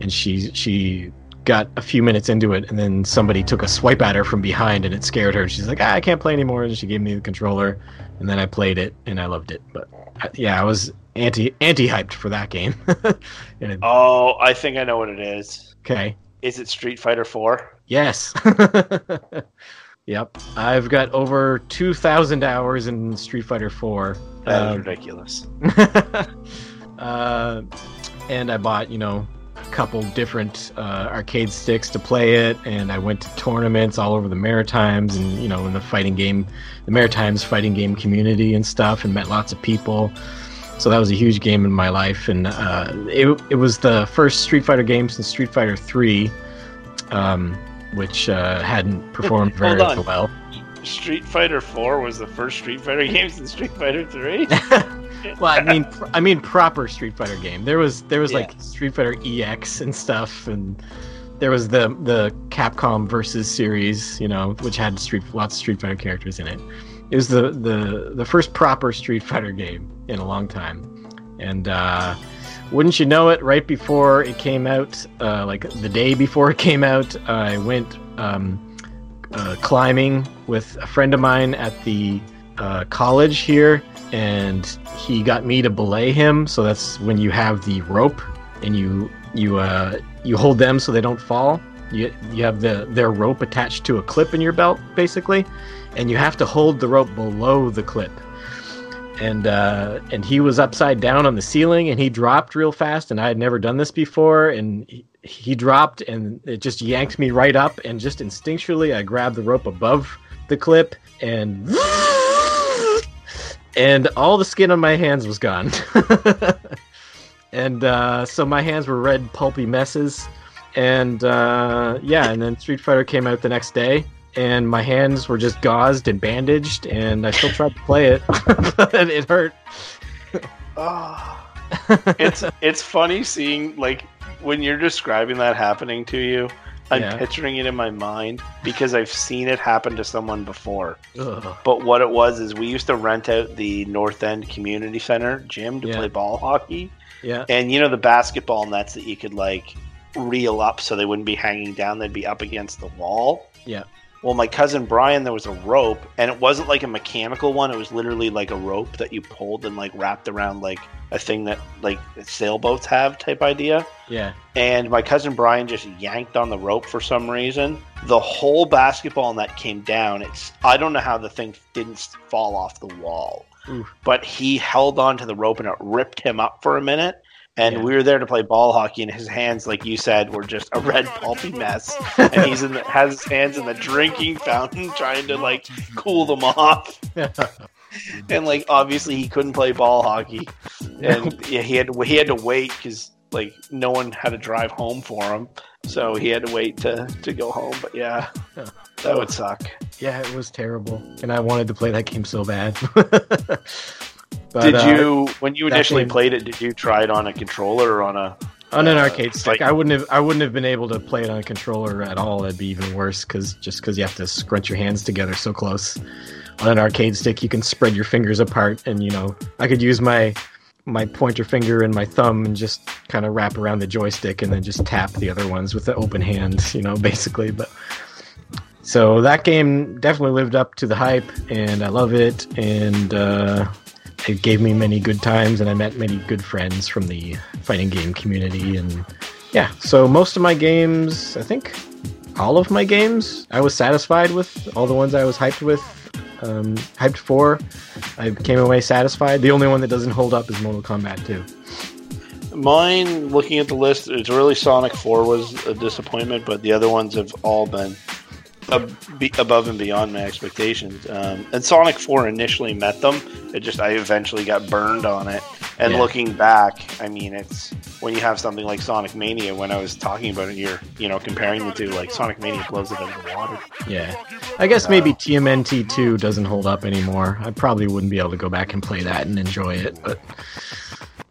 Speaker 3: and she she got a few minutes into it, and then somebody took a swipe at her from behind, and it scared her. She's like, ah, I can't play anymore, and she gave me the controller, and then I played it, and I loved it. But uh, yeah, I was anti anti hyped for that game. it,
Speaker 2: Oh, I think I know what it is.
Speaker 3: okay.
Speaker 2: Is it Street Fighter 4?
Speaker 3: Yes. yep. I've got over 2,000 hours in Street Fighter 4.
Speaker 2: That is
Speaker 3: Um,
Speaker 2: ridiculous.
Speaker 3: uh, and I bought, you know, couple different uh, arcade sticks to play it, and I went to tournaments all over the Maritimes and, you know, in the fighting game, the Maritimes fighting game community and stuff, and met lots of people. So that was a huge game in my life, and uh, it, it was the first Street Fighter game since Street Fighter 3, um, which uh, hadn't performed very well.
Speaker 2: Street Fighter 4 was the first Street Fighter game since Street Fighter 3?
Speaker 3: well, I mean, pr- I mean proper Street Fighter game. There was there was
Speaker 2: Yeah.
Speaker 3: like Street Fighter EX and stuff, and there was the the Capcom versus series, you know, which had Street lots of Street Fighter characters in it. It was the the the first proper Street Fighter game in a long time, and uh, wouldn't you know it? Right before it came out, uh, like the day before it came out, I went um, uh, climbing with a friend of mine at the uh, college here, and he got me to belay him. So that's when you have the rope and you you uh, you hold them so they don't fall. You you have the their rope attached to a clip in your belt, basically, and you have to hold the rope below the clip. And uh, and he was upside down on the ceiling, and he dropped real fast, and I had never done this before, and he, he dropped, and it just yanked me right up, and just instinctually, I grabbed the rope above the clip, and and all the skin on my hands was gone. and uh, so my hands were red, pulpy messes. And uh, yeah, and then Street Fighter came out the next day, and my hands were just gauzed and bandaged, and I still tried to play it, but it hurt.
Speaker 2: Oh. it's it's funny seeing like when you're describing that happening to you. I'm
Speaker 3: Yeah.
Speaker 2: picturing it in my mind because I've seen it happen to someone before.
Speaker 3: Ugh.
Speaker 2: But what it was is we used to rent out the North End Community Center gym to
Speaker 3: Yeah.
Speaker 2: play ball hockey,
Speaker 3: Yeah,
Speaker 2: and you know the basketball nets that you could like reel up so they wouldn't be hanging down; they'd be up against the wall.
Speaker 3: Yeah.
Speaker 2: Well, my cousin Brian, there was a rope, and it wasn't like a mechanical one. It was literally like a rope that you pulled and like wrapped around like a thing that like sailboats have type idea.
Speaker 3: yeah.
Speaker 2: And my cousin Brian just yanked on the rope for some reason. The whole basketball net came down. It's I don't know how the thing didn't fall off the wall,
Speaker 3: Oof.
Speaker 2: but he held on to the rope and it ripped him up for a minute. And
Speaker 3: Yeah.
Speaker 2: we were there to play ball hockey, and his hands, like you said, were just a red pulpy mess. And he's in the, has his hands in the drinking fountain, trying to like cool them off. and like obviously he couldn't play ball hockey, and yeah, he had to, he had to wait because like no one had to drive home for him, so he had to wait to to go home. But yeah,
Speaker 3: Yeah.
Speaker 2: that would suck.
Speaker 3: Yeah, it was terrible, and I wanted to play that game so bad. But,
Speaker 2: did
Speaker 3: uh,
Speaker 2: you when you initially
Speaker 3: game-
Speaker 2: played it? Did you try it on a controller or on a?
Speaker 3: on an
Speaker 2: uh,
Speaker 3: arcade stick?
Speaker 2: like-
Speaker 3: I wouldn't have. I wouldn't have been able to play it on a controller at all. It'd be even worse because just because you have to scrunch your hands together so close. On an arcade stick, you can spread your fingers apart, and you know I could use my my pointer finger and my thumb and just kind of wrap around the joystick and then just tap the other ones with the open hand. You know, basically, but. So that game definitely lived up to the hype, and I love it. And uh, it gave me many good times, and I met many good friends from the fighting game community. And yeah, so most of my games, I think all of my games, I was satisfied with. All the ones I was hyped with, um, hyped for, I came away satisfied. The only one that doesn't hold up is Mortal Kombat 2.
Speaker 2: Mine, looking at the list, it's really Sonic Four was a disappointment, but the other ones have all been above and beyond my expectations. Um, and Sonic Four initially met them. It just I eventually got burned on it. And
Speaker 3: Yeah.
Speaker 2: looking back, I mean, it's when you have something like Sonic Mania. When I was talking about it, you're you know comparing the two. Like Sonic Mania blows it out of the water.
Speaker 3: Yeah. I guess maybe TMNT 2 doesn't hold up anymore. I probably wouldn't be able to go back and play that and enjoy it, but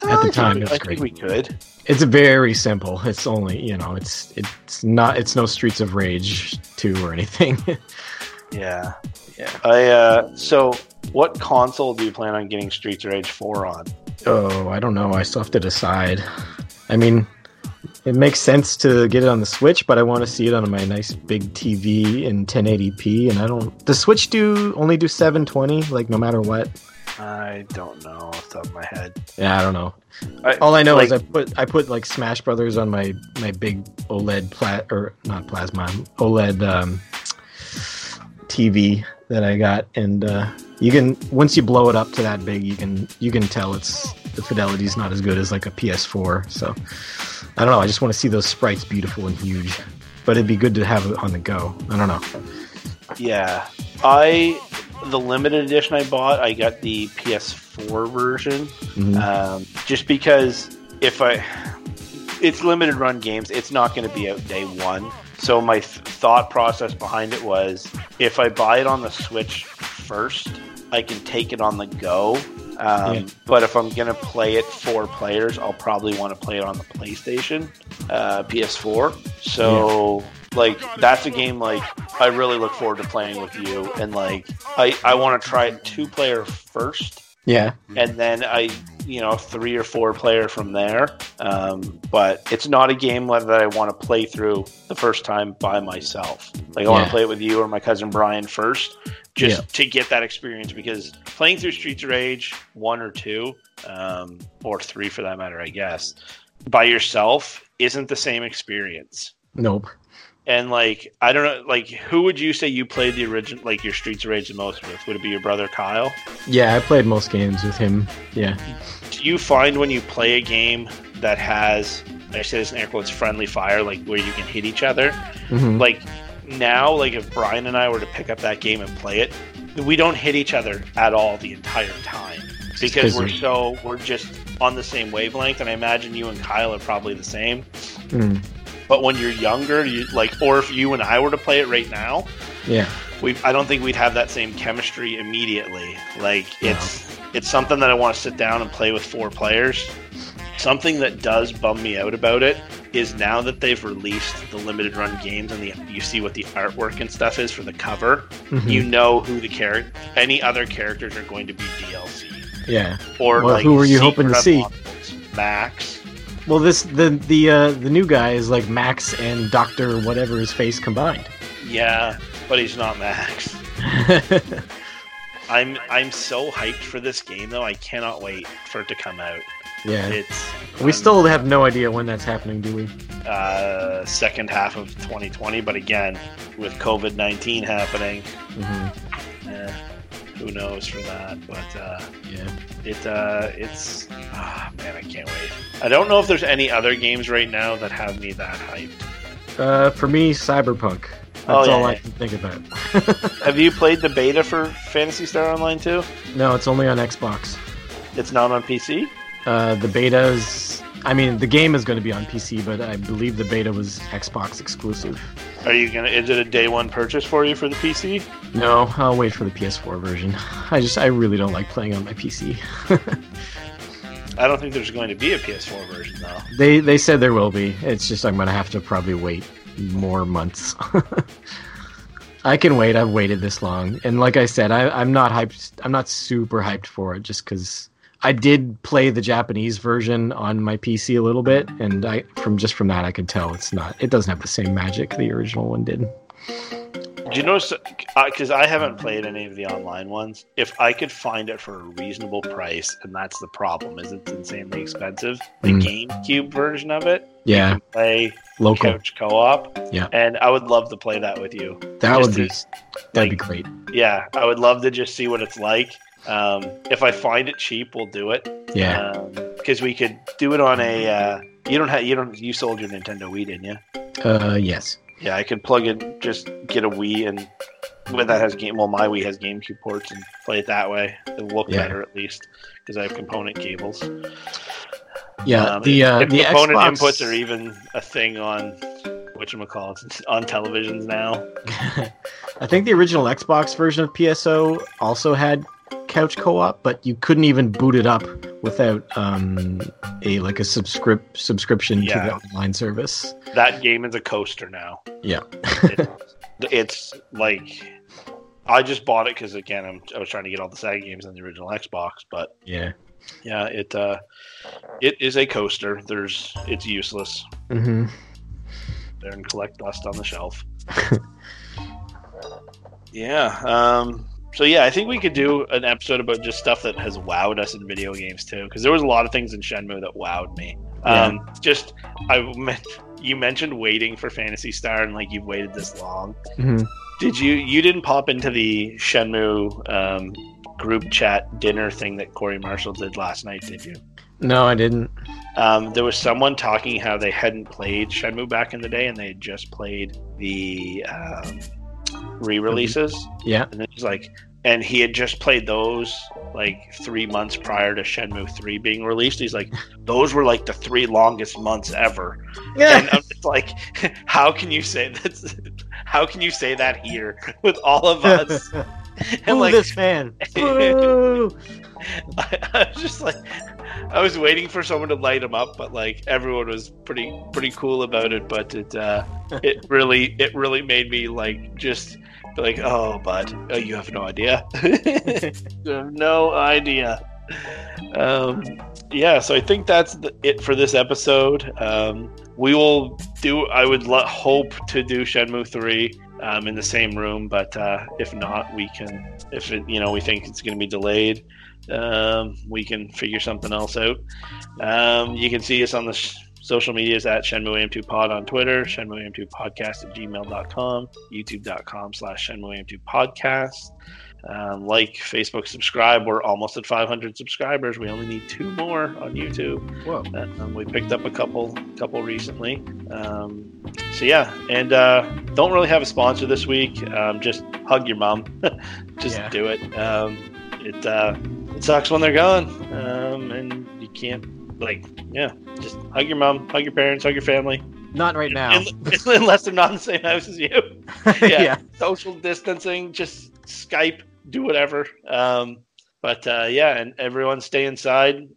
Speaker 3: at the
Speaker 2: think
Speaker 3: time it was
Speaker 2: I
Speaker 3: great.
Speaker 2: think we could.
Speaker 3: It's very simple. It's only, you know, it's it's not it's no Streets of Rage 2 or anything.
Speaker 2: Yeah.
Speaker 3: Yeah.
Speaker 2: I uh so what console do you plan on getting Streets of Rage 4 on?
Speaker 3: oh, I don't know. I still have to decide. I mean, it makes sense to get it on the Switch, but I want to see it on my nice big TV in 1080p and I don't the Switch do only do 720 like no matter what.
Speaker 2: I don't know off the top of my head.
Speaker 3: Yeah, I don't know.
Speaker 2: I,
Speaker 3: All I know is I put I put like Smash Brothers on my my big OLED plat or not plasma OLED um, TV that I got, and uh, you can once you blow it up to that big, you can you can tell it's the fidelity's not as good as like a PS4. So I don't know. I just want to see those sprites beautiful and huge, but it'd be good to have it on the go. I don't know.
Speaker 2: Yeah. I the limited edition I bought, I got the PS4 version.
Speaker 3: Mhm.
Speaker 2: Um, just because if I it's limited run games, it's not going to be out day one. So my th- thought process behind it was if I buy it on the Switch first, I can take it on the go. Um,
Speaker 3: Yeah.
Speaker 2: But if I'm going to play it for players, I'll probably want to play it on the PlayStation, uh, PS4. So like that's a game like I really look forward to playing with you, and like I I want to try two player first
Speaker 3: Yeah,
Speaker 2: and then I, you know, three or four player from there. Um, but it's not a game that I want to play through the first time by myself. Like I want to play it with you or my cousin Brian first, just
Speaker 3: Yeah.
Speaker 2: to get that experience. Because playing through Streets of Rage one or two, um, or three for that matter, I guess, by yourself isn't the same experience.
Speaker 3: nope.
Speaker 2: And like I don't know, like who would you say you played the original, like your Streets of Rage the most with? Would it be your brother Kyle?
Speaker 3: Yeah, I played most games with him. Yeah,
Speaker 2: do you find when you play a game that has I say this in air quotes friendly fire, like where you can hit each other,
Speaker 3: hmm
Speaker 2: like now, like if Brian and I were to pick up that game and play it, we don't hit each other at all the entire time because we're so we're just on the same wavelength. And I imagine you and Kyle are probably the same.
Speaker 3: mm.
Speaker 2: But when you're younger, you like, or if you and I were to play it right now,
Speaker 3: yeah,
Speaker 2: we I don't think we'd have that same chemistry immediately. Like
Speaker 3: No.
Speaker 2: it's it's something that I want to sit down and play with four players. Something that does bum me out about it is now that they've released the limited run games and the you see what the artwork and stuff is for the cover,
Speaker 3: Mhm.
Speaker 2: you know who the character any other characters are going to be DLC
Speaker 3: yeah.
Speaker 2: or
Speaker 3: Well,
Speaker 2: like
Speaker 3: who were you hoping to see?
Speaker 2: Max.
Speaker 3: Well, this the the uh, the new guy is like Max and Doctor whatever his face combined.
Speaker 2: Yeah, but he's not Max. I'm I'm so hyped for this game though. I cannot wait for it to come out.
Speaker 3: yeah,
Speaker 2: It's
Speaker 3: we
Speaker 2: I'm-
Speaker 3: still have no idea when that's happening, do we?
Speaker 2: uh, second half of 2020. But again, with COVID 19 happening,
Speaker 3: hmm
Speaker 2: eh, who knows for that? But uh,
Speaker 3: Yeah,
Speaker 2: it uh, it's ah, man, I can't wait. I don't know if there's any other games right now that have me that hyped.
Speaker 3: uh, for me, Cyberpunk. That's
Speaker 2: Oh, yeah,
Speaker 3: all I
Speaker 2: yeah.
Speaker 3: can think about.
Speaker 2: Have you played the beta for Phantasy Star Online too?
Speaker 3: no, it's only on Xbox.
Speaker 2: It's not on PC.
Speaker 3: Uh, the beta's. I mean, the game is going to be on PC, but I believe the beta was Xbox exclusive.
Speaker 2: Are you gonna? Is it a day one purchase for you for the PC?
Speaker 3: No, I'll wait for the PS4 version. I just, I really don't like playing on my PC.
Speaker 2: I don't think there's going to be a PS4 version though.
Speaker 3: They they said there will be. It's just I'm gonna have to probably wait more months. I can wait. I've waited this long, and like I said, I, I'm not hyped. I'm not super hyped for it, just because I did play the Japanese version on my PC a little bit, and I from just from that I can tell it's not. It doesn't have the same magic the original one did.
Speaker 2: Do you notice? Because I haven't played any of the online ones. If I could find it for a reasonable price, and that's the problem, is it's insanely expensive. The
Speaker 3: Mm.
Speaker 2: GameCube version of it,
Speaker 3: Yeah,
Speaker 2: play
Speaker 3: local.
Speaker 2: couch co-op.
Speaker 3: Yeah.
Speaker 2: and I would love to play that with you.
Speaker 3: That would be
Speaker 2: to-
Speaker 3: that'd be great.
Speaker 2: Yeah, I would love to just see what it's like. Um, if I find it cheap, we'll do it.
Speaker 3: Yeah.
Speaker 2: because we could do it on a. Uh, you don't have you don't you sold your Nintendo Wii, didn't you?
Speaker 3: Uh, yes.
Speaker 2: Yeah, I could plug in, just get a Wii, and when that has game, well, my Wii has GameCube ports, and play it that way. It'll look
Speaker 3: Yeah.
Speaker 2: better at least because I have component cables.
Speaker 3: Yeah.
Speaker 2: Um,
Speaker 3: the uh,
Speaker 2: if
Speaker 3: the
Speaker 2: component
Speaker 3: Xbox...
Speaker 2: inputs are even a thing on you call it on televisions now.
Speaker 3: I think the original Xbox version of PSO also had couch co-op, but you couldn't even boot it up without um, a like a subscrip subscription
Speaker 2: Yeah.
Speaker 3: to the online service.
Speaker 2: That game is a coaster now.
Speaker 3: Yeah.
Speaker 2: It's, it's like I just bought it because again I'm, I was trying to get all the Sega games on the original Xbox, but
Speaker 3: Yeah.
Speaker 2: yeah, it uh, it is a coaster. There's it's useless.
Speaker 3: Mm-hmm.
Speaker 2: there and collect dust on the shelf. yeah. Um, so yeah, I think we could do an episode about just stuff that has wowed us in video games too, because there was a lot of things in Shenmue that wowed me. Um, just I meant you mentioned waiting for Phantasy Star and like you've waited this long.
Speaker 3: hmm
Speaker 2: Did you? You didn't pop into the Shenmue um, group chat dinner thing that Corey Marshall did last night, did you?
Speaker 3: No, I didn't.
Speaker 2: Um, there was someone talking how they hadn't played Shenmue back in the day, and they had just played the um, re-releases. Mm-hmm.
Speaker 3: Yeah.
Speaker 2: And then he's like, and he had just played those like three months prior to Shenmue Three being released. He's like, those were like the three longest months ever. And I'm just like, how can you say that? How can you say that here with all of us? And
Speaker 3: Boo
Speaker 2: like,
Speaker 3: this man. Boo!
Speaker 2: I, I was just like, I was waiting for someone to light him up, but like everyone was pretty pretty cool about it. But it uh, it really it really made me like just like, oh, bud, oh, you have no idea, you have no idea. Um, yeah, so I think that's the, it for this episode. Um, we will do. I would lo- hope to do Shenmue three um, in the same room, but uh, if not, we can. If it, you know, we think it's going to be delayed, um, we can figure something else out. Um, you can see us on the sh- social medias at Shenmue AM2 Pod on Twitter, Shenmue AM2 Podcast at gmail.com, youtube.com slash Shenmue AM2 Podcast. Um, like, Facebook, subscribe. We're almost at 500 subscribers. We only need two more on YouTube.
Speaker 3: Whoa.
Speaker 2: Um, we picked up a couple, couple recently. Um, so yeah, and uh, don't really have a sponsor this week. Um, just hug your mom. just
Speaker 3: Yeah.
Speaker 2: do it. Um, it uh, it sucks when they're gone, um, and you can't like yeah. Just hug your mom, hug your parents, hug your family.
Speaker 3: Not right now.
Speaker 2: Unless they're not in the same house as you.
Speaker 3: yeah.
Speaker 2: yeah. Social distancing, just Skype, do whatever. Um, but uh, yeah, and everyone stay inside.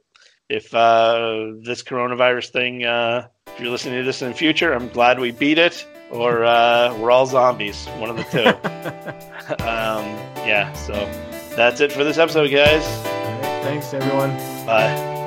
Speaker 2: If uh, this coronavirus thing, uh, if you're listening to this in the future, I'm glad we beat it, or uh, we're all zombies. One of the two. um, yeah, so that's it for this episode, guys.
Speaker 3: Thanks, everyone.
Speaker 2: Bye.